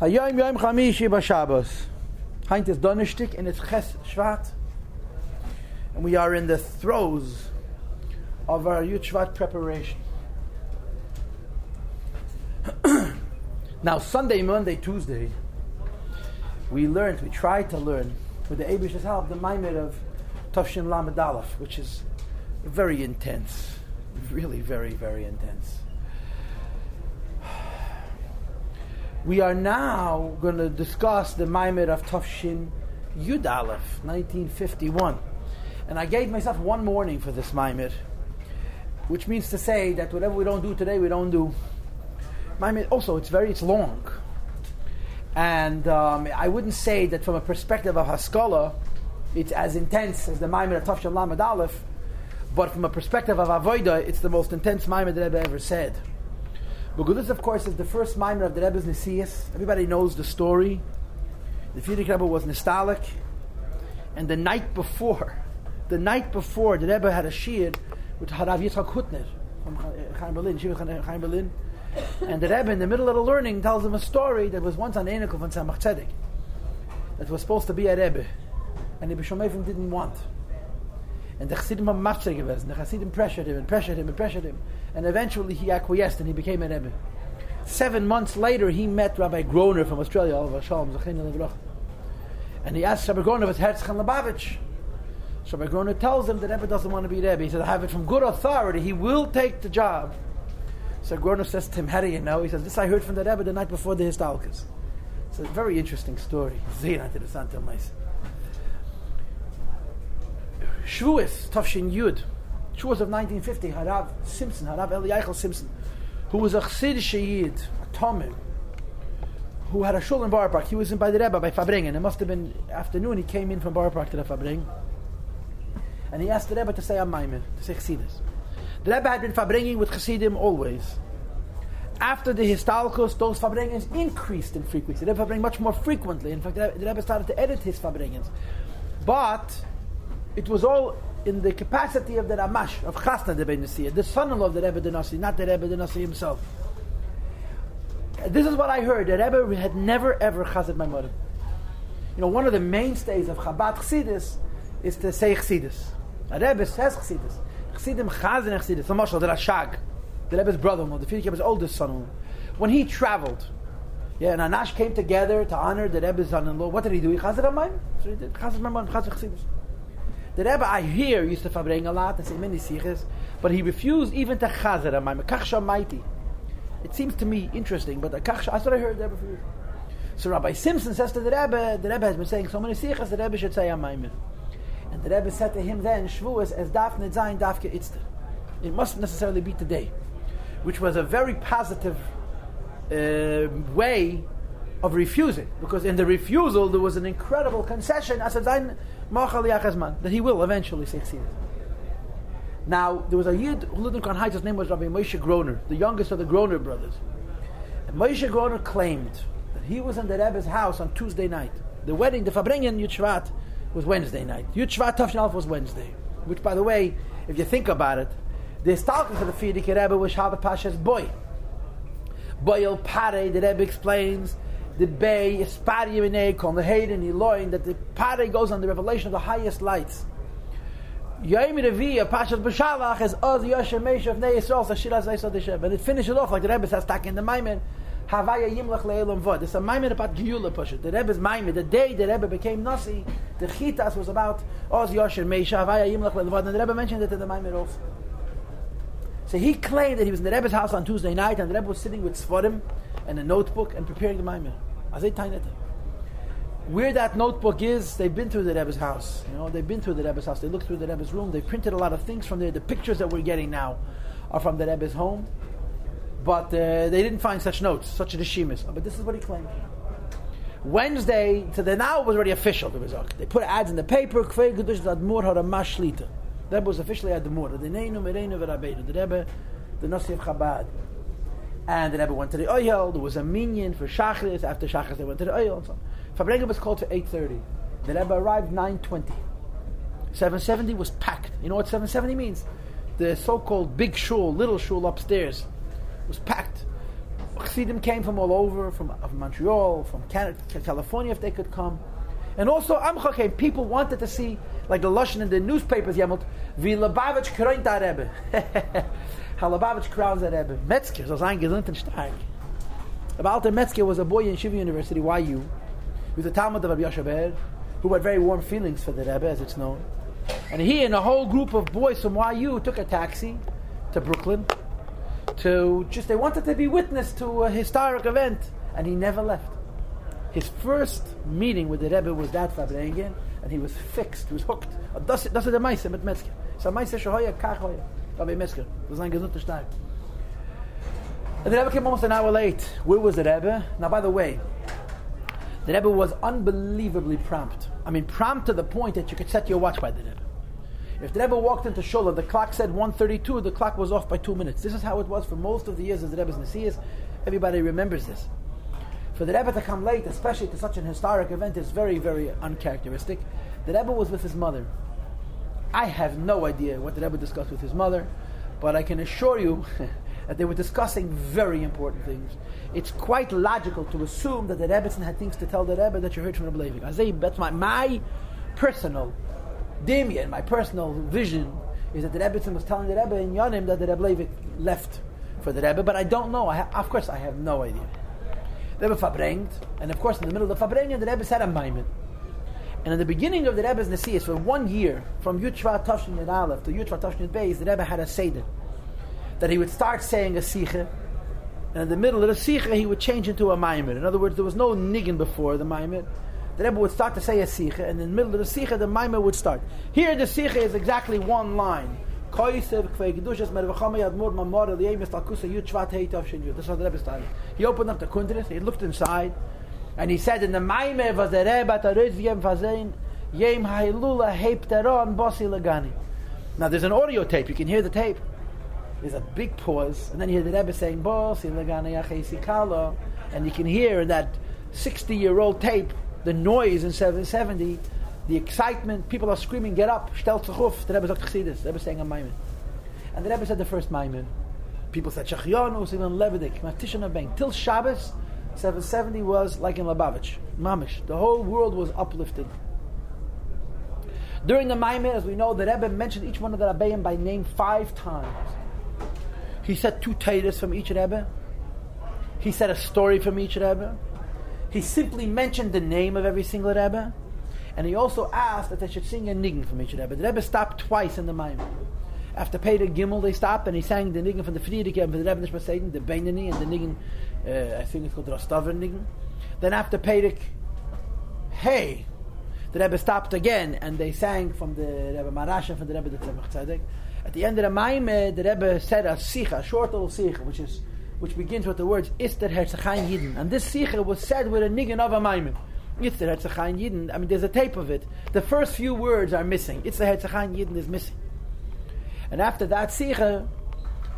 Hayom Yom Chamishi B'Shabbos. Heint is Donnerstag and it's Ches Shvat. And we are in the throes of our Yud Shvat preparation. now, Sunday, Monday, Tuesday, we learned, we tried to learn, with the Abish's help, the Maimed of Tafshin Lamed Aleph, which is very intense. Really, very, very intense. We are now going to discuss the Maimed of Tafshin Yud Aleph, 1951. And I gave myself one morning for this Maimed, which means to say that whatever we don't do today, we don't do. Maimed, also, it's very, it's long. And um, I wouldn't say that from a perspective of Haskalah, it's as intense as the Maimed of Tafshin Lamed Aleph, but from a perspective of Avoida, it's the most intense Maimed that I've ever said. Because this, of course, is the first Maimed of the Rebbe's Nesias. Everybody knows the story. The Frierdiker Rebbe was nostalgic, and the night before, the night before, the Rebbe had a shiur with Harav Yitzchak Hutner from eh, Chaim Berlin, Shiva eh, Chaim Berlin, and the Rebbe, in the middle of the learning, tells him a story that was once on Einikov von Tzemach Tzedek, that was supposed to be a Rebbe, and the Bishomevim didn't want. And the Chassidim were gewesen. The Chassidim pressured him and pressured him and pressured him. And eventually he acquiesced and he became a Rebbe. Seven months later, he met Rabbi Groner from Australia, Oliver Shalom, and he asked Rabbi Groner if it's Herzchen Lubavitch. So Rabbi Groner tells him that Rebbe doesn't want to be Rebbe. He says, I have it from good authority. He will take the job. So Groner says to him, How do you know? He says, This I heard from the Rebbe the night before the Histalkas. It's a very interesting story. Sehr interessant, Shavuos, Tafshin Yud, Shavuos of 1950, Harav Simpson, Harav Eliyahu Simpson, who was a Chassidish Yid, a Tomim, who had a shul in Boro Park. He was in by the Rebbe, by Fabringen. It must have been afternoon. He came in from Boro Park to the Fabring. And he asked the Rebbe to say Amayim, to say Chassidus. The Rebbe had been Fabringing with Chassidim always. After the Histalkos, those Fabringings increased in frequency. The Rebbe Fabring much more frequently. In fact, the Rebbe started to edit his Fabringings. But it was all in the capacity of the Ramash, of Chasna the Ben the son-in-law of the Rebbe the Nasi, not the Rebbe the Nasi himself. This is what I heard. The Rebbe had never ever chazed my mother. You know, one of the mainstays of Chabad Chassidus is to say Chassidus. A Rebbe says Chassidus. Chassidim chazin Chassidus. The Mashal, the Rashag, the Rebbe's brother-in-law, the Frierdiker oldest son-in-law. When he traveled, yeah, and Anash came together to honor the Rebbe's son-in-law. What did he do? He chazed Amayim. So he did chazed Amayim, chazed Chassidus. The Rebbe I hear used to fabring a lot and say many siches, but he refused even to chazer a maimah. Kachsha mighty. It seems to me interesting, but the kachsha, that's what I heard the Rebbe refused. So Rabbi Simpson says to the Rebbe, the Rebbe has been saying so many siches, the Rebbe should say a. And the Rebbe said to him then, Shavuos as daf zayin dafke itzter. It mustn't necessarily be today, which was a very positive uh, way of refusing, because in the refusal there was an incredible concession. As a that he will eventually succeed. Now, there was a Yid who lived in Kron his name was Rabbi Moshe Groner, the youngest of the Groner brothers. And Moshe Groner claimed that he was in the Rebbe's house on Tuesday night. The wedding, the Fabringen Yud was Wednesday night. Yud Shvat was Wednesday. Which, by the way, if you think about it, the stalker for the Frierdiker Rebbe was Shabbat Pasha's boy. Boyel Pare, the Rebbe explains, the Bay, Ispari Yeminei, on the Hayden, Eloin, that the Pare goes on the revelation of the highest lights. Yom Revi, a Pashas B'Shalach, is Oz of Nei Yisrael, Sashir. And it finishes off like the Rebbe says, Tak in the Maimed, Havaya Yimlech Le'elam Vod. It's a Maimed about Giyula. The Rebbe's Maimed, the day the Rebbe became Nasi, the Chitas was about Oz Yoshem Meish, Havaya Yimlech Le'elam Vod. And the Rebbe mentioned it in the Maimed also. So he claimed that he was in the Rebbe's house on Tuesday night, and the Rebbe was sitting with Sforim and a notebook and preparing the Maimed. Where that notebook is, they've been through the Rebbe's house. You know, they've been through the Rebbe's house. They looked through the Rebbe's room. They printed a lot of things from there. The pictures that we're getting now are from the Rebbe's home, but uh, they didn't find such notes, such a deshimis. But this is what he claimed. Wednesday, so the now was already official. They put ads in the paper. Rebbe was officially at the Mur. The Rebbe, the Nasi of Chabad. And the Rebbe went to the oil. There was a minion for Shachris. After Shachris, they went to the oil. And so Fabrenga was called to 8.30. The Rebbe arrived 9.20. 770 was packed. You know what 770 means? The so-called big shul, little shul upstairs was packed. Chassidim came from all over, from, from Montreal, from Canada, California, if they could come. And also Amcha came. People wanted to see, like the Lashon in the newspapers, Yemelt, wie Lubavitch kroint Rebbe. How Lubavitch crowns der Rebbe. Metzger, so sein gesund and stark. Aber Alter Metzger was a boy in Shiva University, YU. Was a Talmud of Rabbi Yashaber, who had very warm feelings for the Rebbe, as it's known. And he and a whole group of boys from YU took a taxi to Brooklyn to just, they wanted to be witness to a historic event, and he never left. His first meeting with the Rebbe was that Fabrengen, and he was fixed, he was hooked. Das, das ist der Meister mit Metzger. Es ist ein Meister, schon heuer, kach heuer. Rabbi Metzger. Das ist ein gesunder Stark. And the Rebbe came almost an hour late. Where was the Rebbe? Now, by the way, the Rebbe was unbelievably prompt. I mean, prompt to the point that you could set your watch by the Rebbe. If the Rebbe walked into Shula, the clock said 1.32, the clock was off by two minutes. This is how it was for most of the years as the Rebbe's Nasias. Everybody remembers this. For the Rebbe to come late, especially to such an historic event, is very, very uncharacteristic. The Rebbe was with his mother. I have no idea what the Rebbe discussed with his mother, but I can assure you that they were discussing very important things. It's quite logical to assume that the Rebbetzin had things to tell the Rebbe that you heard from. I say, that's my, my personal Damien, my personal vision, is that the Rebbetzin was telling the Rebbe in Yonim that the Rebbe left for the Rebbe, but I don't know. I ha- of course, I have no idea. The Rebbe Fabrengt, and of course, in the middle of the Fabrengen, the Rebbe said a Maimon. And in the beginning of the Rebbe's Nasias, for one year, from Tashkin Yud Aleph to Tashkin Yud Beis, the Rebbe had a Seder. That he would start saying a Sikha, and in the middle of the Sikha, he would change into a Maimon. In other words, there was no Niggin before the Maimon. The Rebbe would start to say a Sikha, and in the middle of the Sikha, the Maimon would start. Here, the Sikha is exactly one line. This is what the Rebbe started. He opened up the Kundris, he looked inside, and he said, in the Maime was the Rebbe at Arizgem Fazein, Yem Hailula Heipteron Bossi Lagani. Now there's an audio tape, you can hear the tape. There's a big pause, and then you hear the Rebbe saying, Bossi Lagani Yachesi Kala, and you can hear in that 60 year old tape the noise in 770, the excitement, people are screaming, get up, stel sich. The Rebbe sagt, Chassidus. The Rebbe saying a Maimon. And the Rebbe said the first Maimon. People said, Shachianu, even Levidik, Matishan Abeng. Till Shabbos, 770 was like in Lubavitch, Mamish. The whole world was uplifted. During the Maimon, as we know, the Rebbe mentioned each one of the Rebbeim by name five times. He said two Titus from each Rebbe. He said a story from each Rebbe. He simply mentioned the name of every single Rebbe. And he also asked that they should sing a niggin from each Rebbe. The Rebbe stopped twice in the Maimon. After Peter Gimel, they stopped and he sang the niggin from the Frierdiker and for the Rebbe Nishma Satan, the Beinani, and the niggin, uh, I think it's called the Then after Peter, hey, the Rebbe stopped again and they sang from the Rebbe Marash and from the Rebbe Tzemach Tzedek. At the end of the Maimon, the Rebbe said a sicha, a short little sicha, which is which begins with the words Ister Herzachain Yidden. And this sicha was said with a niggin of a Maimon. Ister Herzachain Yidden. I mean, there's a tape of it. The first few words are missing. Ister Herzachain Yidden is missing. And after that sicha,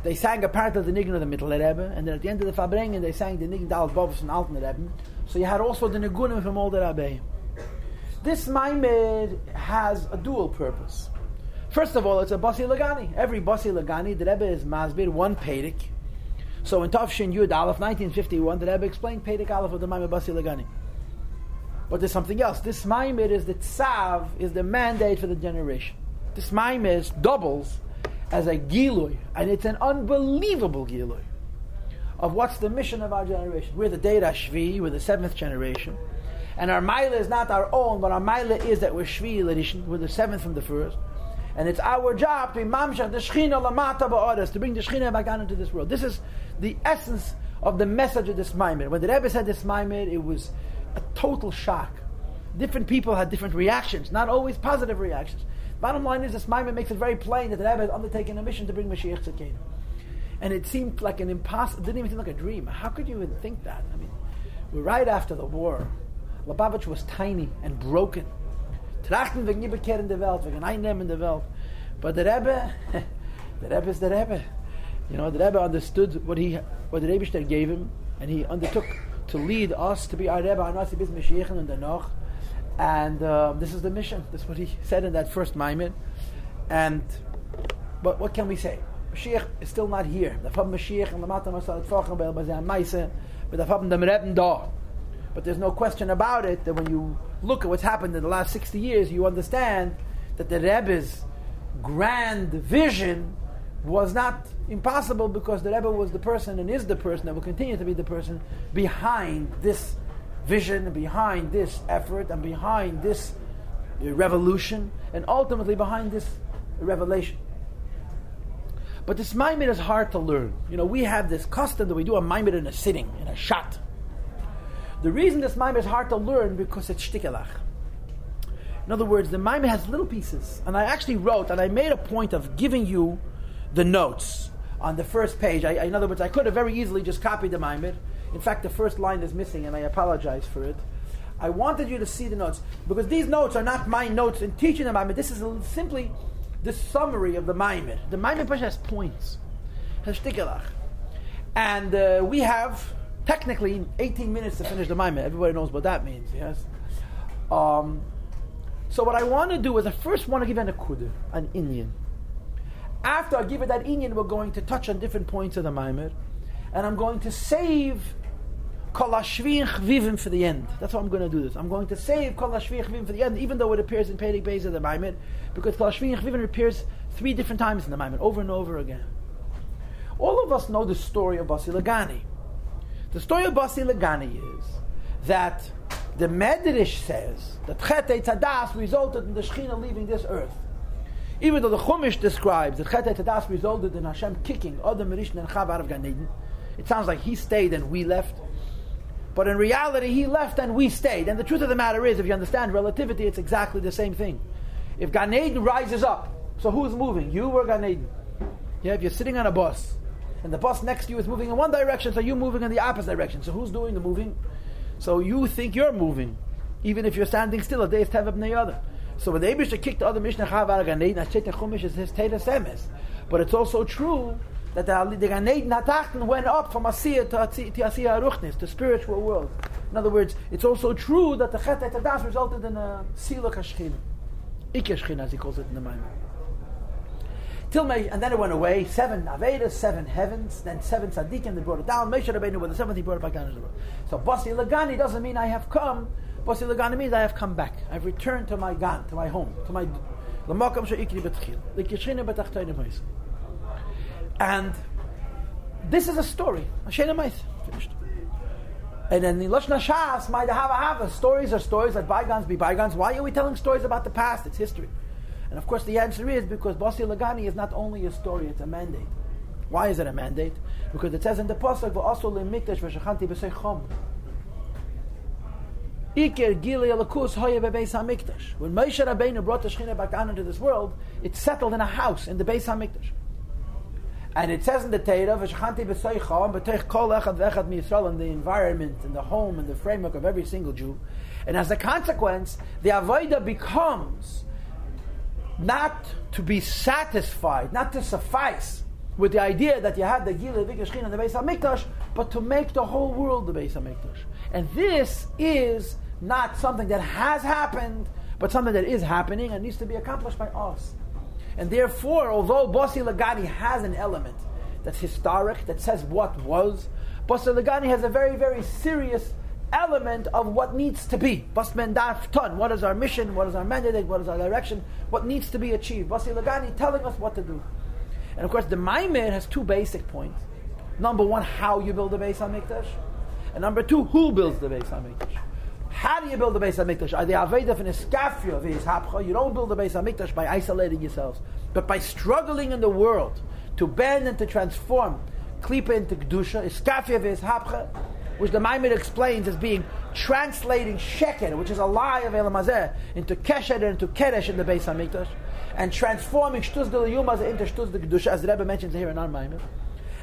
they sang a part of the niggin of the Middle Rebbe, and then at the end of the Fabrengen, they sang the niggin Dal Bovus and Alten Rebbe. So you had also the nigunim from all the Rebbe. This Maimed has a dual purpose. First of all, it's a Basi Lagani. Every Basi Lagani, the Rebbe is Masbir, one Pedic. So in Tafshin Yud Aleph, 1951, the Rebbe explained Pedic Aleph of the Maimed Basi Lagani. But there's something else. This Maimed is the Tzav, is the mandate for the generation. This Maimed doubles as a Gilui, and it's an unbelievable Gilui of what's the mission of our generation. We're the Deir Shvi, we're the seventh generation. And our Maila is not our own, but our Maila is that we're Shvi Ladishan, we're the seventh from the first. And it's our job to be Mamshach, the Shechina Lamata Ba'odas, to bring the Shechina back down into this world. This is the essence of the message of this Maimir. When the Rebbe said this Maimir, it was a total shock. Different people had different reactions, not always positive reactions. Bottom line is, this Maimir makes it very plain that the Rebbe has undertaken a mission to bring Mashiach Tzedekenu. And it seemed like an impossible, didn't even seem like a dream. How could you even think that? I mean, we're right after the war. Lubavitch was tiny and broken. Trachten wegen in der Welt, wegen Einnehmen in der Welt. But the Rebbe, the Rebbe is the Rebbe. You know, the Rebbe understood what he, what the Rebbe gave him, and he undertook to lead us to be our Rebbe, our Nasi bis Mashiach and Danach. And uh, this is the mission. This is what he said in that first Maimon. And but what can we say? Mashiach is still not here. The Fab Mashiach and the Mata Masal but the Reben da. But there's no question about it that when you look at what's happened in the last 60 years, you understand that the Rebbe's grand vision was not impossible because the Rebbe was the person and is the person that will continue to be the person behind this vision, behind this effort, and behind this uh, revolution, and ultimately behind this revelation. But this Maimid is hard to learn. You know, we have this custom that we do a Maimid in a sitting, in a shot. The reason this Maimid is hard to learn because it's shtikelach. In other words, the Maimid has little pieces. And I actually wrote, and I made a point of giving you the notes on the first page. I, in other words, I could have very easily just copied the Maimid. In fact, the first line is missing, and I apologize for it. I wanted you to see the notes because these notes are not my notes in teaching the Maimid. This is simply the summary of the Maimid. The Maimid Pasha has points, has shtikelach. And uh, we have technically 18 minutes to finish the Maimid. Everybody knows what that means, yes? Um, so what I want to do is I first want to give an akudah, an inyan. After I give it that inyan, we're going to touch on different points of the Maimid. And I'm going to save Kol Chvivim for the end. That's how I'm going to do this. I'm going to save Kol Chvivim for the end, even though it appears in Pedig Beis of the Maimid, because Kol Chvivim appears three different times in the Maimid, over and over again. All of us know the story of Basi Lagani. The story of Basi Lagani is that the Medrash says that Chet Tadas resulted in the Shekhinah leaving this earth. Even though the Chumash describes that Chet Tadas resulted in Hashem kicking Adam, Rishon, and Chav out of Gan Eden, it sounds like he stayed and we left. But in reality, he left and we stayed. And the truth of the matter is, if you understand relativity, it's exactly the same thing. If Gan Eden rises up, so who's moving? You or Gan Eden? Yeah, if you're sitting on a bus, and the bus next to you is moving in one direction, so you're moving in the opposite direction. So who's doing the moving? So you think you're moving, even if you're standing still. A day is tevab the other. So when the Abisha kicked the other Mishnah Chav out of Gan Eden, Chumash is his Teda Semes. But it's also true that the, the Gan Eden went up from Asiyah to, to Asiyah Aruchnis, the spiritual world. In other words, it's also true that the Chet Tadas resulted in a Sila Kashchin. Ikeshchin, as he calls it in the Maimon. Tilmei, and then it went away. Seven Avedas, seven heavens, then seven tzaddikim. They brought it down. Moshe Rabbeinu with the seventh, he brought it back down the. So Basi Lagani doesn't mean I have come. Basi Lagani means I have come back. I've returned to my gan, to my home, to my Sheikri And this is a story. Maith. Finished. And then the Lashna Shas might have a have stories are stories. Let bygones be bygones. Why are we telling stories about the past? It's history. And of course, the answer is because Basi Lagani is not only a story; it's a mandate. Why is it a mandate? Because it says in the pasuk, "V'asol lemikdash v'shachanti b'seichom." Iker gili alakus hoye bebeis hamikdash. When Moshe Rabbeinu brought the Shechina back down into this world, it settled in a house in the Beis Hamikdash. And it says in the Torah, "V'shachanti b'seichom b'teich kol echad v'echad miyisrael," in the environment, in the home, in the framework of every single Jew. And as a consequence, the avodah becomes not to be satisfied, not to suffice with the idea that you have the Gila Vikashkin and the Beis HaMikdash, but to make the whole world the Beis HaMikdash. And this is not something that has happened, but something that is happening and needs to be accomplished by us. And therefore, although Basi Lagani has an element that's historic, that says what was, Basi Lagani has a very, very serious element of what needs to be. Basmen What is our mission? What is our mandate? What is our direction? What needs to be achieved? Basi Lagani telling us what to do. And of course, the Maimir has two basic points. Number one, how you build a on HaMikdash. And number two, who builds the base on HaMikdash. How do you build the Beis HaMikdash? Are the Aveda and Iskafia of his Hapcha? You don't build the Beis HaMikdash by isolating yourselves, but by struggling in the world to bend and to transform Klipa into Kedusha, Iskafia of his Hapcha, which the Maimid explains as being translating Sheker, which is a lie of Elamazeh, into Kesher and into Keresh in the Beis HaMikdash, and transforming Shtuz de into Shtuz de Kedusha, as the Rebbe mentions here in our Maimid.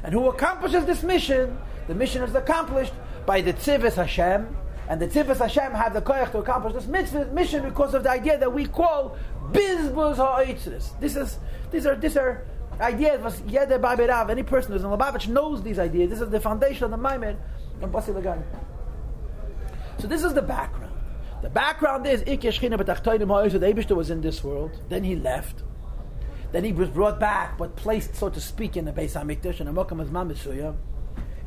And who accomplishes this mission, the mission is accomplished by the Tzivis Hashem, and the Tzivis Hashem have the koyach to accomplish this mitzvah, mission because of the idea that we call Bizbuz Ha'oitzis. This is, these are, these are ideas, was Babirav, any person who's in Lubavitch knows these ideas. This is the foundation of the Maimid and Basi Lagani. So this is the background. The background is the Eibishter was in this world, then he left. Then he was brought back, but placed, so to speak, in the Beis Hamikdash, and a Mokum Mamisuyah.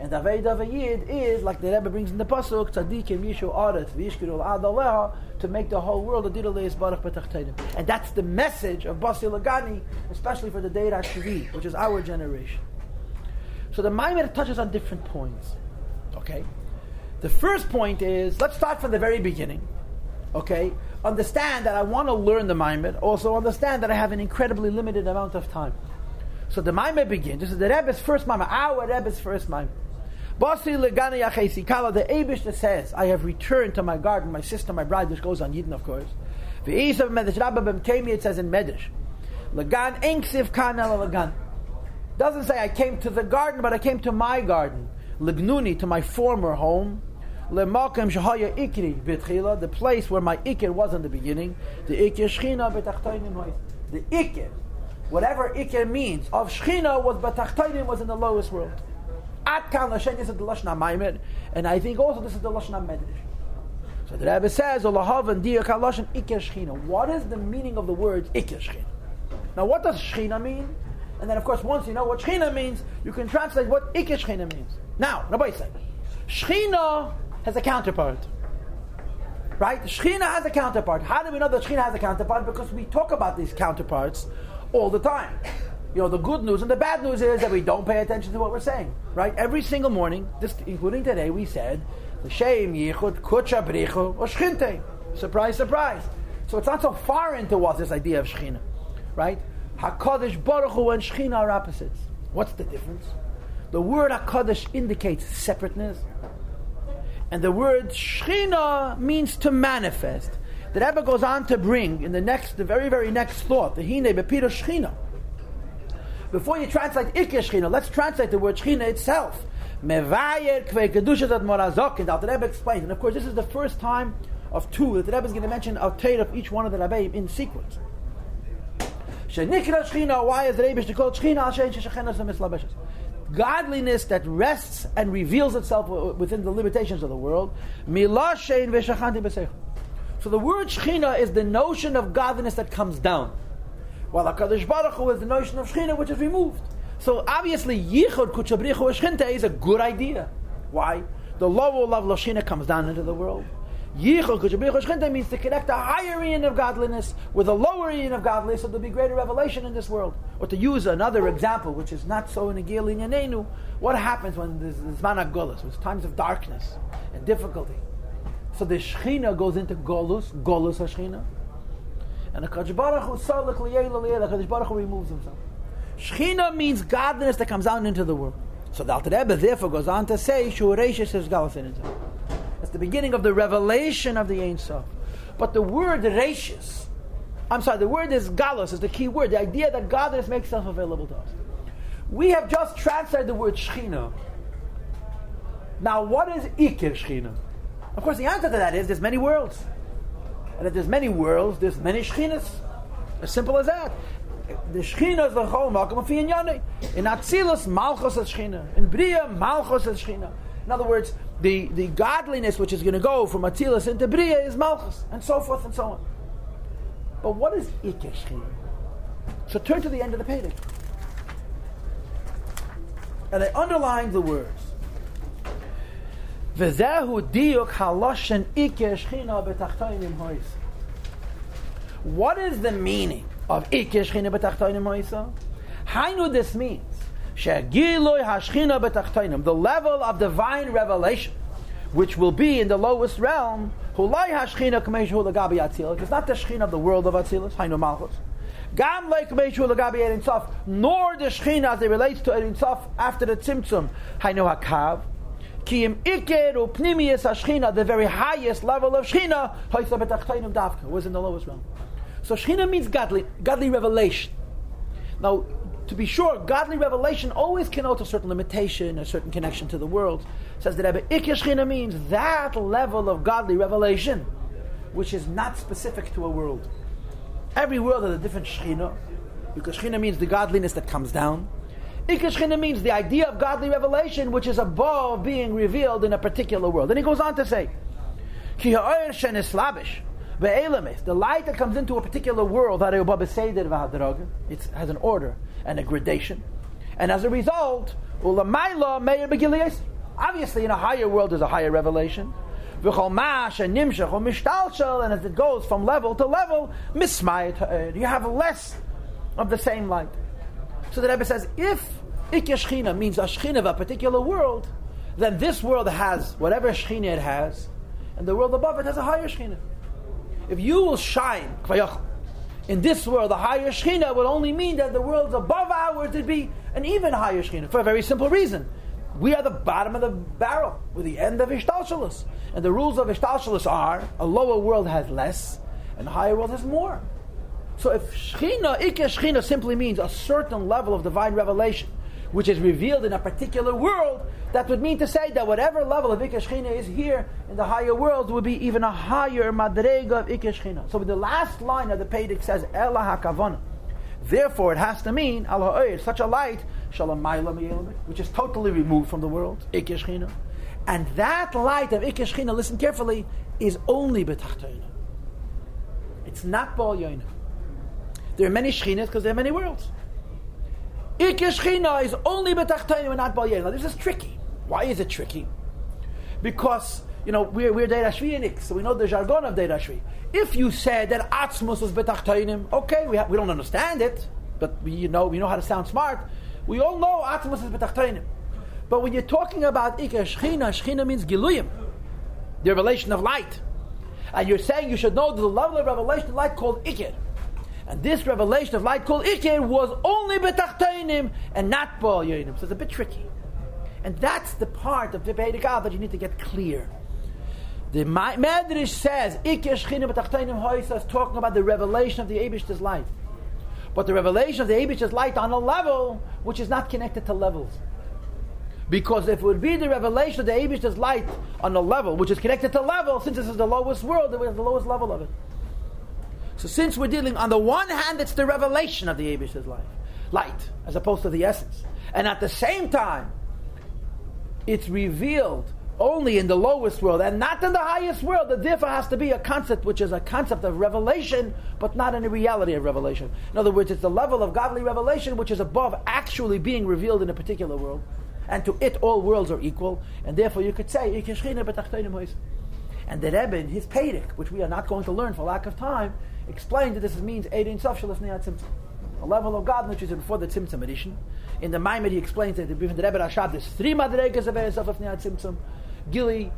And the Aved of a Yid is, like the Rebbe brings in the Pasuk, Tzadikim Yishu Aret, Vishkirul Adaleha, to make the whole world a Didaleis Baruch Betachtedim. And that's the message of Basi Lagani, especially for the Deir HaShavi, which is our generation. So the Maimir touches on different points. Okay? The first point is, let's start from the very beginning. Okay? Understand that I want to learn the Maimir, also understand that I have an incredibly limited amount of time. So the Maimir begins. This is the Rebbe's first Maimir, our Rebbe's first Maimir. Basi legani yachesi kala. The Abish that says, "I have returned to my garden, my sister, my bride." This goes on Yidden, of course. V'isa medrash Rabba b'mkemi. It says in Medrash, "Legan enksiv kan el legan." Doesn't say I came to the garden, but I came to my garden. Lignuni to my former home. Lemakim shahaya ikri b'tchila, the place where my ikir was in the beginning. The ikir shchina b'tachtaynim The ikir, whatever ikir means of shchina was b'tachtaynim was in the lowest world. At kan Lashen is the Lashon HaMaimed, and I think also this is the Lashon HaMedrash. So the Rebbe says, Olahav and Diyak HaLashon Iker Shechina. What is the meaning of the word Iker Shechina? Now what does Shechina mean? And then of course once you know what Shechina means, you can translate what Iker Shechina means. Now, Rabbi said, Shechina has a counterpart. Right? Shechina has a counterpart. How do we know that Shechina has a counterpart? Because we talk about these counterparts all the time you know, the good news and the bad news is that we don't pay attention to what we're saying, right? Every single morning, this, including today, we said, shame, yichud, kucha, or shchinte. Surprise, surprise. So it's not so far into us, this idea of shechina, right? HaKadosh Baruch Hu and shechina are opposites. What's the difference? The word HaKadosh indicates separateness, and the word shechina means to manifest. The Rebbe goes on to bring in the next, the very, very next thought, the hine bepira shechina before you translate Ikke Shechina, let's translate the word Shechina itself. Mevayer Kvei Kedusha Zat Morazok, and the Rebbe explains. And of course, this is the first time of two that the Rebbe is going to mention a tail of each one of the Rabbeim in sequence. Shenikra Shechina, why is the Rebbe to call Shechina? Hashem Shechina Mislabeshes. Godliness that rests and reveals itself within the limitations of the world. Milah Shein Veshachanti So the word Shechina is the notion of godliness that comes down. While HaKadosh Baruch Hu is the notion of Shechina which is removed. So obviously Yichud Kuchabrichu Shechinte is a good idea. Why? The lower level of Shechina comes down into the world. Yichud Kuchabrichu Shechinte means to connect the higher end of godliness with the lower end of godliness so there'll be greater revelation in this world. Or to use another example, which is not so in a Gilin Yanenu, what happens when there's Zman Golus, with times of darkness and difficulty? So the Shechina goes into Golus, Golus HaShechina, and the Kadosh Baruch Hu Salik Liyei the Kadosh Baruch Hu removes himself. Shechina means godliness that comes out into the world. So the Alter Rebbe therefore goes on to say Shureishis is Galasin It's the beginning of the revelation of the Ein Sof. But the word Reishis, I'm sorry, the word is Galus, is the key word. The idea that godliness makes itself available to us. We have just translated the word Shechina. Now, what is Ikir Shechina? Of course, the answer to that is there's many worlds. And if there's many worlds, there's many shchinas. As simple as that. The shchina is the chol malkum of yani. In Atzilus, malchus is shchina. In Bria, malchus is shchina. In other words, the, the godliness which is going to go from Atzilus into Bria is malchus, and so forth and so on. But what is Ike shchina? So turn to the end of the page. And I underline the words. What is the meaning of Ikesh Shechina B'Tachtoinim Hoisa? How know this means? The level of divine revelation, which will be in the lowest realm, Hulai hashchina kmeishu l'gabi atzilah. it's not the shchina of the world of Atzilus, Hainu Malchus. Gam like Meishu l'gabi Erin Sof, nor the shchina as it relates to Erin Sof after the Tzimtzum, Hainu Hakav. Ki im Iker u Pnimius Ashchina, the very highest level of Shchina, Davka, was in the lowest realm. So Shchina means godly, godly revelation. Now, to be sure, godly revelation always connotes a certain limitation, a certain connection to the world. Says the Rebbe, Iker Shchina means that level of godly revelation, which is not specific to a world. Every world has a different Shchina, because Shchina means the godliness that comes down. Ikashchina means the idea of godly revelation, which is above being revealed in a particular world. And he goes on to say, Ki labish, Be'elamis, the light that comes into a particular world, it has an order and a gradation. And as a result, obviously in a higher world there's a higher revelation. And as it goes from level to level, you have less of the same light. So the Rebbe says, if Ikya means a Shechina of a particular world, then this world has whatever Shechina it has, and the world above it has a higher Shechina. If you will shine, in this world, a higher Shechina would only mean that the worlds above ours would be an even higher Shechina, for a very simple reason. We are the bottom of the barrel, we're the end of Ishtalshalis. And the rules of Ishtalshalis are, a lower world has less, and a higher world has more. So if Shechina, Ikya Shechina simply means a certain level of divine revelation, which is revealed in a particular world, that would mean to say that whatever level of Ikka is here in the higher world would be even a higher Madrega of Ikka So the last line of the Pedic says, Ella HaKavana. Therefore, it has to mean, Allah such a light, which is totally removed from the world, Ikka And that light of Ikka listen carefully, is only B'tachtayna. It's not Bal There are many Shchinas because there are many worlds. Ikeshchina is only betachtonim and not bal Now this is tricky. Why is it tricky? Because you know we're we're Deirashviinik, so we know the jargon of Deirashvi. If you said that Atzmus was betachtonim, okay, we ha- we don't understand it, but we you know we know how to sound smart. We all know Atzmus is betachtonim. But when you're talking about Ikeshchina, Shchina means Giluyim, the revelation of light. And you're saying you should know the level of revelation of light called Ikir. Er. And this revelation of light called Ikir was only betachtoinim and not yonim. So it's a bit tricky. And that's the part of the Vedic that you need to get clear. The Medrash says is talking about the revelation of the Abish's light. But the revelation of the Abish's light on a level which is not connected to levels. Because if it would be the revelation of the Abish's light on a level which is connected to level, since this is the lowest world, it was the lowest level of it. So since we're dealing on the one hand, it's the revelation of the Abish's life, light, as opposed to the essence, and at the same time, it's revealed only in the lowest world and not in the highest world. That therefore has to be a concept which is a concept of revelation, but not in the reality of revelation. In other words, it's the level of godly revelation which is above actually being revealed in a particular world. And to it, all worlds are equal, and therefore you could say, and the Rebbe in his Pedic, which we are not going to learn for lack of time, explained that this means Eidin Shalaf Tzimtzum. A level of God which is before the Tzimtzum edition. In the Maimed he explains that the Rebbe Rashab there's three Madregas of Eidin Sof Tzimtzum. Gili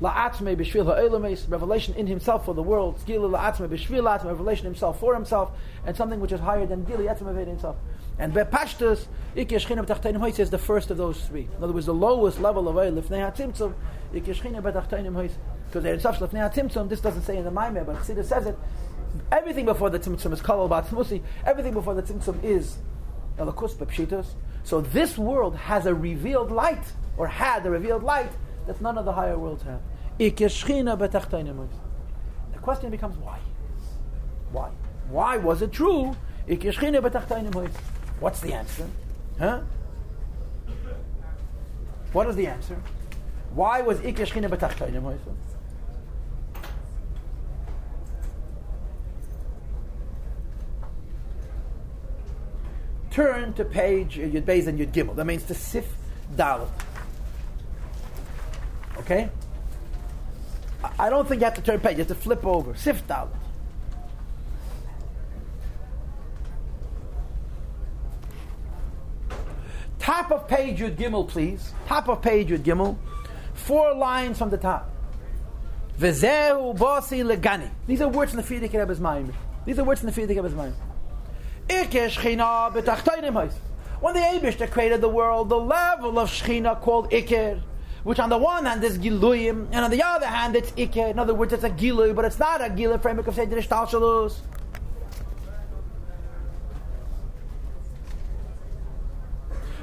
La'atzme b'shvil ha'olames, revelation in himself for the world. Gili la'atzme b'shvil la'atzme, revelation himself for himself, and something which is higher than Gili atzme himself. And Bepashtus, Ikir Shechina B'tachteinim Hoyt is the first of those three. In other words, the lowest level of Eil, Lifnei HaTzimtzum, Ikir Shechina B'tachteinim Hoyt. Because they're in such Lifnei HaTzimtzum, this doesn't say in the Maimeh, but Chassidus says it. Everything before the Tzimtzum is Kalal B'atzmusi. Everything before the Tzimtzum is Elakus B'pshitos. So this world has a revealed light, or had a revealed light, that none of the higher worlds have. The question becomes why? Why? Why was it true? What's the answer? Huh? What is the answer? Why was Ikeshchina b'tachtainim Turn to page Yud Beis and Yud Gimel. That means to sif dalit. Okay? I don't think you have to turn page. You have to flip over. Sif dalit. Top of page Yud Gimel, please. Top of page Yud Gimel. Four lines from the top. Vezehu legani. These are words in the Frierdiker Rebbe's mind. These are words in the Frierdiker Rebbe's mind. Ikesh china betachtoinim When the Abish created the world, the level of Shechina called Iker, which on the one hand is Giluyim, and on the other hand it's Iker. In other words, it's a Giluy, but it's not a Giluy framework of Seder Shalshalus.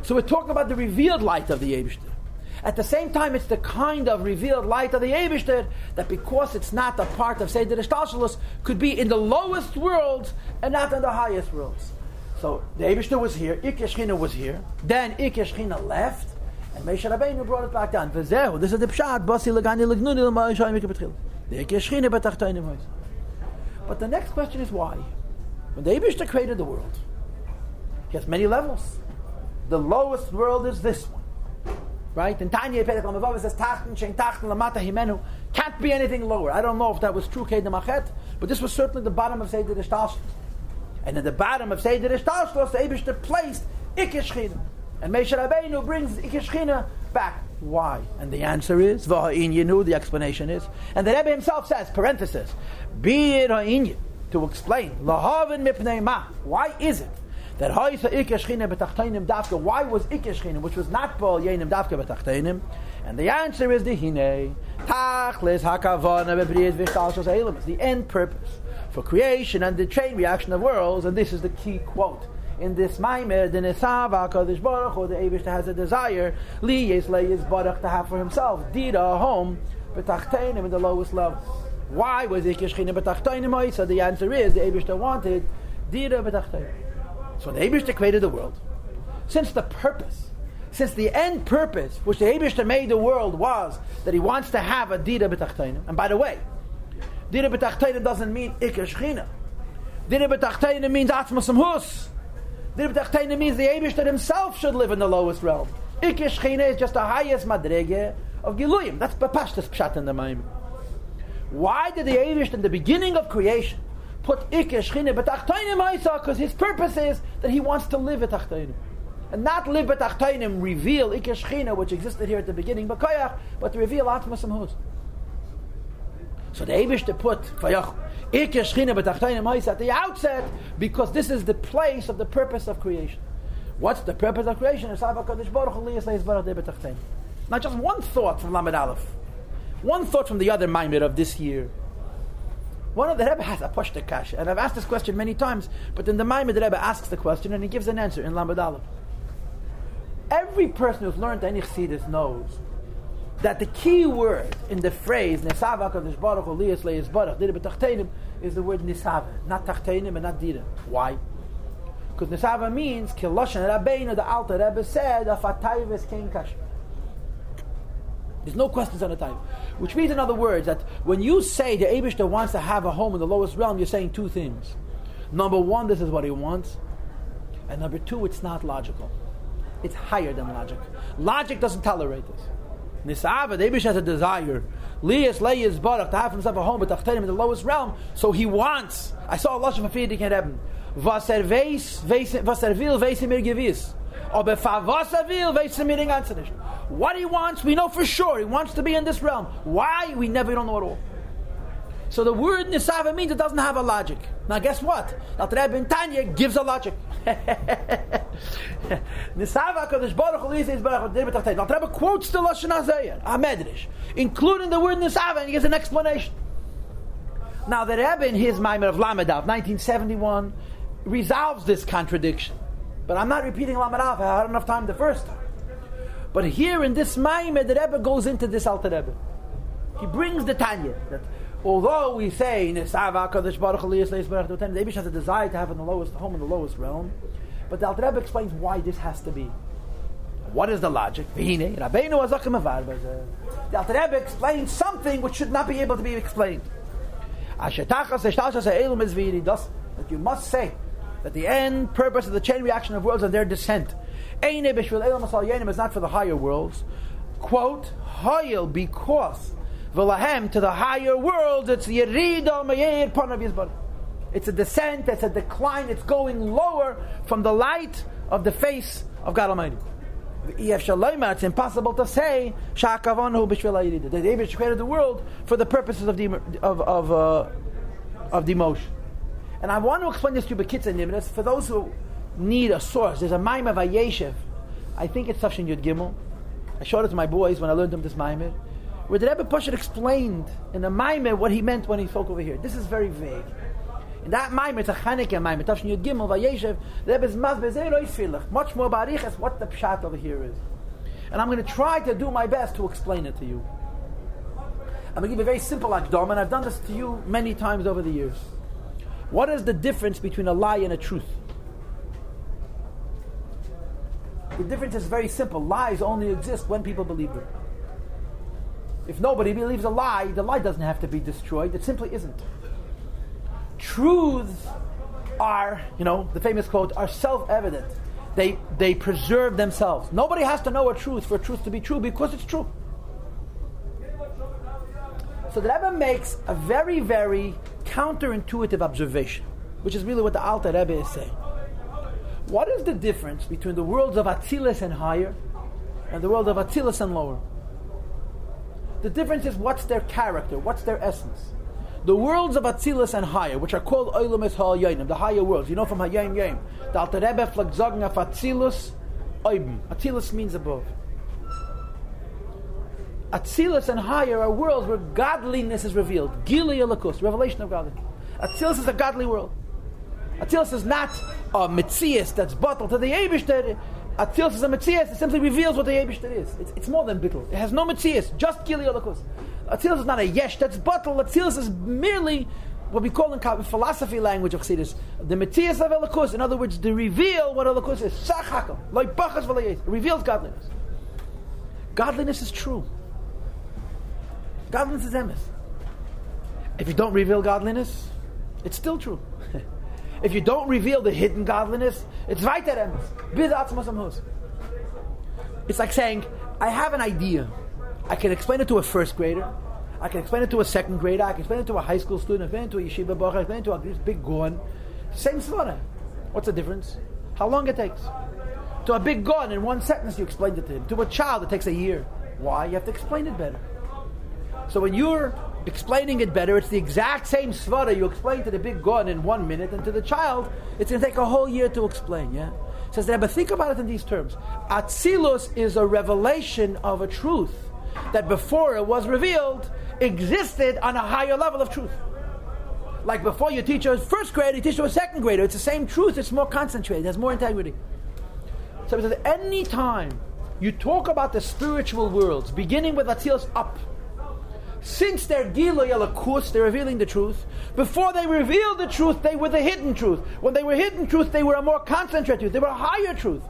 So we're talking about the revealed light of the Abishter. At the same time, it's the kind of revealed light of the Abishter that because it's not a part of Seder Ishtalshalos, could be in the lowest worlds and not in the highest worlds. So the Abishter was here, Ikeshchina was here, then Ikeshchina left, and Moshe Rabbeinu brought it back down. This is the Pshat, Basi Lagani Lagnuni The Ikeshchina But the next question is why? When the Abishta created the world, he has many levels. The lowest world is this one. Right? And Tanya Pedek Lamavav says, Tachten, Shein Tachten, Lamata Himenu. Can't be anything lower. I don't know if that was true Kedem Achet, but this was certainly the bottom of Seder Ishtalshus. And at the bottom of Seder Ishtalshus, the Abishta placed Ikeshchina. And Moshe Rabbeinu brings Ikeshchina back. Why? And the answer is V'ha'in Yinu. The explanation is, and the Rebbe himself says, parenthesis, Be it ha'in to explain Lahavin mipnei ma. Why is it that Ha'isa Ikeshchina b'tachteinim dafka? Why was Ikeshchina, which was not Baal Yenim dafka b'tachteinim? And the answer is the Hine Tachlis Hakavana b'briyat v'shtal The end purpose for creation and the chain reaction of worlds, and this is the key quote in this Maimer, the Nesava Kadosh Baruch or the Abish has a desire, Li Yeslei is Baruch to have for himself, Dira a home, B'tachteinim in the lowest level. Why was Ikeshchina B'tachteinim So the answer is the Abish wanted Dira B'tachteinim. So the Abish created the world. Since the purpose, since the end purpose, which the Abish made the world was that he wants to have a Dira B'tachteinim. And by the way, Dira B'tachteinim doesn't mean Ikeshchina. Dira B'tachteinim means Atzmasam Hus. The means the Abishter himself should live in the lowest realm. Ikish is just the highest madrege of Giluyim. That's Bapashtas Pshat in the Maim. Why did the Abishter in the beginning of creation put Ikish Chine B'tachtainim Because his purpose is that he wants to live at Tachtainim. And not live at Tachtainim, reveal Chine, which existed here at the beginning, but koyach, but to reveal Atmas Samhuz. So the to put Vayach at the outset, because this is the place of the purpose of creation. What's the purpose of creation? Not just one thought from Lamed Aleph, one thought from the other Maimir of this year. One of the Rebbe has a Pashta Kash, and I've asked this question many times, but in the Maimir the Rebbe asks the question and he gives an answer in Aleph. Every person who's learned any Chassidus knows that the key word in the phrase Nesava Kadosh Baruch Liyas Leis Baruch Dira B'Tachteinim is the word Nisava, not Tachteinim and not Dira. Why? Because Nisava means Kiloshan Rabbeinu, the Alter Rebbe said, Afatayves Kein Kash. There's no questions on the time. Which means, in other words, that when you say the Abishta wants to have a home in the lowest realm, you're saying two things. Number one, this is what he wants. And number two, it's not logical. It's higher than logic. Logic doesn't tolerate this. Nisava, the Abish has a desire. Lias Leis Barak to have himself a home, but Tachtenim in the lowest realm. So he wants. I saw a Lashon of Fidik in Rebbe. Vaser veis, vaser vil, What he wants, we know for sure. He wants to be in this realm. Why? We never don't know at all. So the word nisava means it doesn't have a logic. Now guess what? That Rebbe Tanya gives a logic. Nisava Kadosh Baruch Hu says Baruch Hu Now the Rebbe quotes the Lashon Hazayah, a Medrash, including the word nisava, and he gives an explanation. Now the Rebbe in his Maimer of Lamadav, 1971, resolves this contradiction. But I'm not repeating Lamadav. I had enough time the first time. But here in this Maimer, the Rebbe goes into this Alter Rebbe. He brings the Tanya that although we say Nisava Kadosh Baruch Hu Baruch the Abish has a desire to have in the lowest home in the lowest realm, but the Alter Rebbe explains why this has to be. What is the logic? Uh, the Alter Rebbe explains something which should not be able to be explained. That you must say that the end purpose of the chain reaction of worlds and their descent is not for the higher worlds. Quote, because V'lahem, to the higher worlds, it's Yerida. It's a descent, it's a decline, it's going lower from the light of the face of God Almighty. It's impossible to say that David created the world for the purposes of the of of, uh, of demotion. And I want to explain this to you, Bekitza Nimras, for those who need a source. There's a Maimah Vayeshev. I think it's Tafshin Yud Gimel. I showed it to my boys when I learned them this Maimah where the Rebbe Pashat explained in the Maimer what he meant when he spoke over here. This is very vague. In that Maimer, it's a Chanukah Maimer, Tafshin Yud Gimel, Vayeshev, the Rebbe is mazbezeroi much more barich as what the Pshat over here is. And I'm going to try to do my best to explain it to you. I'm going to give a very simple akdom, and I've done this to you many times over the years. What is the difference between a lie and a truth? The difference is very simple. Lies only exist when people believe them. if nobody believes a lie, the lie doesn't have to be destroyed. It simply isn't. Truths are, you know, the famous quote, are self-evident. They, they preserve themselves. Nobody has to know a truth for a truth to be true because it's true. So the Rebbe makes a very, very counterintuitive observation, which is really what the Alter Rebbe is saying. What is the difference between the worlds of Atzilus and higher and the world of Atzilus and lower? The difference is what's their character, what's their essence. The worlds of Atzilus and higher, which are called Olam Es the higher worlds. You know from Hayayim Yayim. The Alter Rebbe flag sagen of Atzilus, Oibim. Atzilus means above. Atzilus and higher are worlds where godliness is revealed. Gili Elikus, revelation of godliness. Atzilus is a godly world. Atzilus is not a Mitzias that's bottled to the Abishter. Atzilus is a Mitzias that simply reveals what the Abishter is. It's, it's, more than bittul. It has no Mitzias, just Gili Elikus. Atzilus is not a Yesh that's bottled. Atzilus is merely what we call in philosophy language of Chassidus, the Matthias of Elikus, in other words, the reveal what Elikus is. Sachakal, like Bachas reveals godliness. Godliness is true. Godliness is emes. If you don't reveal godliness, it's still true. if you don't reveal the hidden godliness, it's weiter emes. It's like saying, I have an idea. I can explain it to a first grader. I can explain it to a second grader. I can explain it to a high school student. I can explain it to a yeshiva bocher. I can explain it to a big goan. Same svara. What's the difference? How long it takes? To a big goan, in one sentence, you explained it to him. To a child, it takes a year. Why? You have to explain it better. So when you're explaining it better, it's the exact same svara you explain to the big gun in one minute, and to the child, it's going to take a whole year to explain. Yeah, says that, but think about it in these terms. Atzilus is a revelation of a truth that before it was revealed existed on a higher level of truth. Like before you teach a first grader, you teach a second grader. It's the same truth. It's more concentrated. It has more integrity. So he says, any time you talk about the spiritual worlds, beginning with Atzilus up since they're Giloy Alakus, they're revealing the truth. Before they revealed the truth, they were the hidden truth. When they were hidden truth, they were a more concentrated truth. They were a higher truth.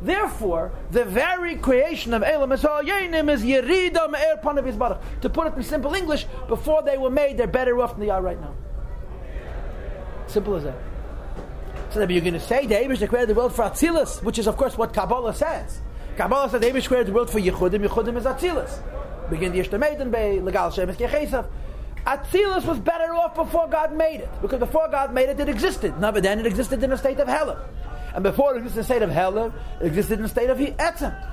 Therefore, the very creation of Elam is Yerida Me'er Panav To put it in simple English, before they were made, they're better off than they are right now. Simple as that. So then you're going to say the Abish created the world for Atzilus, which is of course what Kabbalah says. Kabbalah says the Abish created the world for Yechudim, Yechudim is Atzilus begin the Ishta Maiden Bay, Legal Shemes Kechesav. Atzilus was better off before God made it, because before God made it, it existed. Now, but then it existed in a state of Hella. And before it existed in a state of Hella, it existed in a state of Etzem.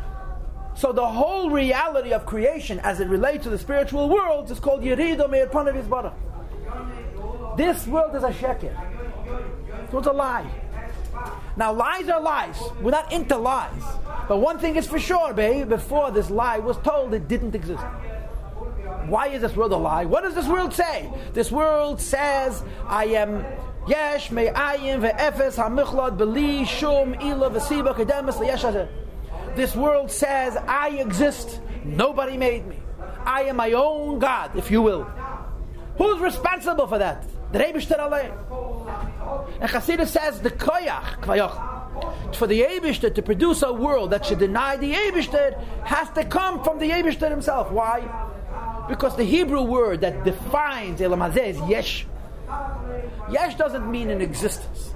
So the whole reality of creation as it relates to the spiritual world is called Yerido Meir This world is a sheker. So it's a lie. Now, lies are lies. We're not into lies. But one thing is for sure, babe, before this lie was told, it didn't exist. Why is this world a lie? What does this world say? This world says, I am Yesh, me ayin, ve'efes, ha'michlad, beli, shum, ila, v'siba, kedemis, liyesh This world says, I exist, nobody made me. I am my own God, if you will. Who's responsible for that? The Rebishter Aleh. And Chassidus says the koyach, kvayach, for the Abishter to produce a world that should deny the Abishter has to come from the Abishter himself. Why? Because the Hebrew word that defines Elam is yesh. Yesh doesn't mean an existence.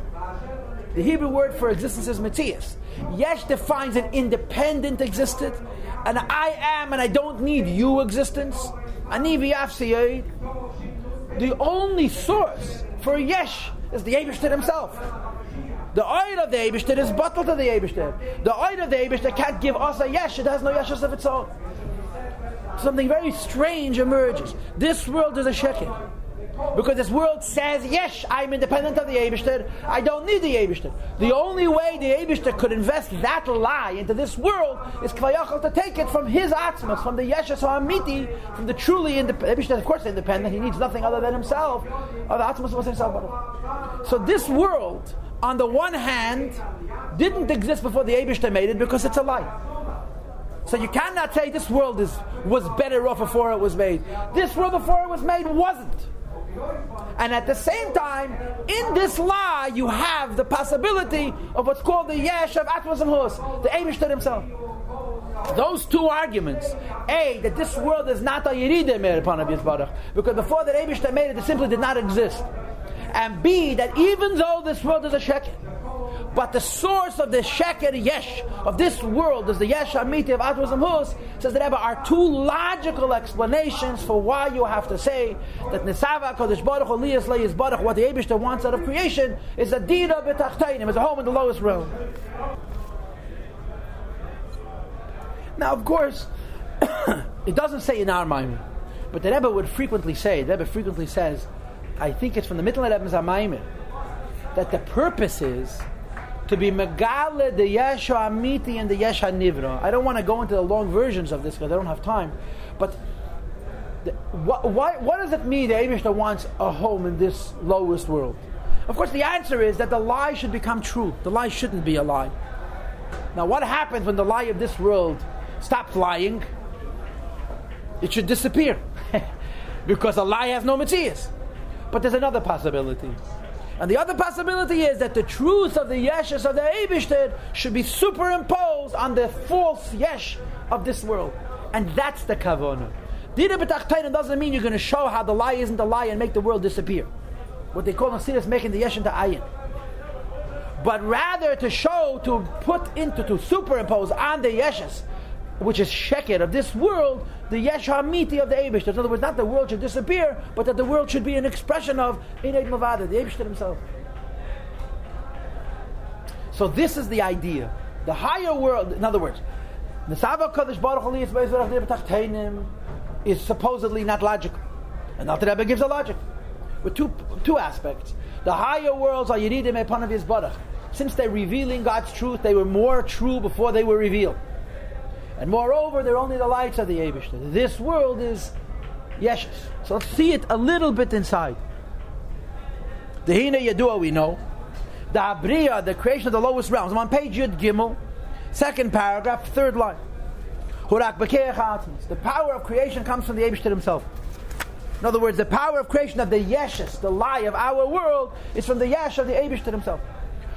The Hebrew word for existence is Matthias. Yesh defines an independent existence, and I am and I don't need you existence. Ani The only source for Yesh is the Abishter himself. The oil of the Abishter is bottled to the Abishter. The oil of the Abishter can't give us a yesh, it has no yeshus of its own. Something very strange emerges. This world is a sheker. Because this world says, yes, I'm independent of the Abishter. I don't need the Abishter. The only way the Abishter could invest that lie into this world is Kvayachal to take it from his Atzmas, from the Yeshus Ha'amiti, from the truly independent. Of course, independent. He needs nothing other than himself. Of Atzmas was himself. So this world, on the one hand, didn't exist before the Abishter made it because it's a lie. So you cannot say this world is, was better off before it was made. This world before it was made wasn't. And at the same time, in this law, you have the possibility of what's called the yesh of Atmas and Hus, the Amishter himself. those two arguments, A, that this world is not a Yeridim made upon Yisbarach, because before that Abishta made it, it simply did not exist. And B, that even though this world is a sheker, but the source of the sheker yesh of this world is the yesh amiti of Atmos Hus, says that there are two logical explanations for why you have to say that Nisava Kodesh Baruch Elias Leis Baruch, what the Abishta wants out of creation, is a dina b'tachtainim, is a home in the lowest realm. Now, of course, it doesn't say in our mind, but the Rebbe would frequently say, the Rebbe frequently says, I think it's from the middle of Rebbe's Amayim, that the purpose is to be Megale the Yeshua Amiti and the Yeshua Nivra. I don't want to go into the long versions of this because I don't have time, but the, what, what, what, does it mean the Abishta wants a home in this lowest world? Of course, the answer is that the lie should become true. The lie shouldn't be a lie. Now, what happens when the lie of this world stops lying? It should disappear because a lie has no materials. But there's another possibility. And the other possibility is that the truth of the yeshes of the Eibishter should be superimposed on the false yesh of this world. And that's the kavanah. Dira b'tachtayna doesn't mean you're going to show how the lie isn't a lie and make the world disappear. What they call in is making the yesh into ayin. But rather to show, to put into, to superimpose on the yeshes which is sheket of this world, the yesh hamiti of the Eibush. In other words, not the world should disappear, but that the world should be an expression of Ined Mavada, the Eibush himself. So this is the idea. The higher world, in other words, Nesava Kodesh Baruch is supposedly not logical. And Alter Rebbe gives a logic. With two, two aspects. The higher worlds are Yeridim Epanav Yisbarach. Since they're revealing God's truth, they were more true before they were revealed. And moreover, they're only the lights of the Abishter. This world is Yeshus. So let's see it a little bit inside. The Hina Yadua we know. The Abriya, the creation of the lowest realms. I'm on page Yud Gimel, second paragraph, third line. The power of creation comes from the Abishter himself. In other words, the power of creation of the Yeshus, the lie of our world, is from the Yesh of the Abishter himself.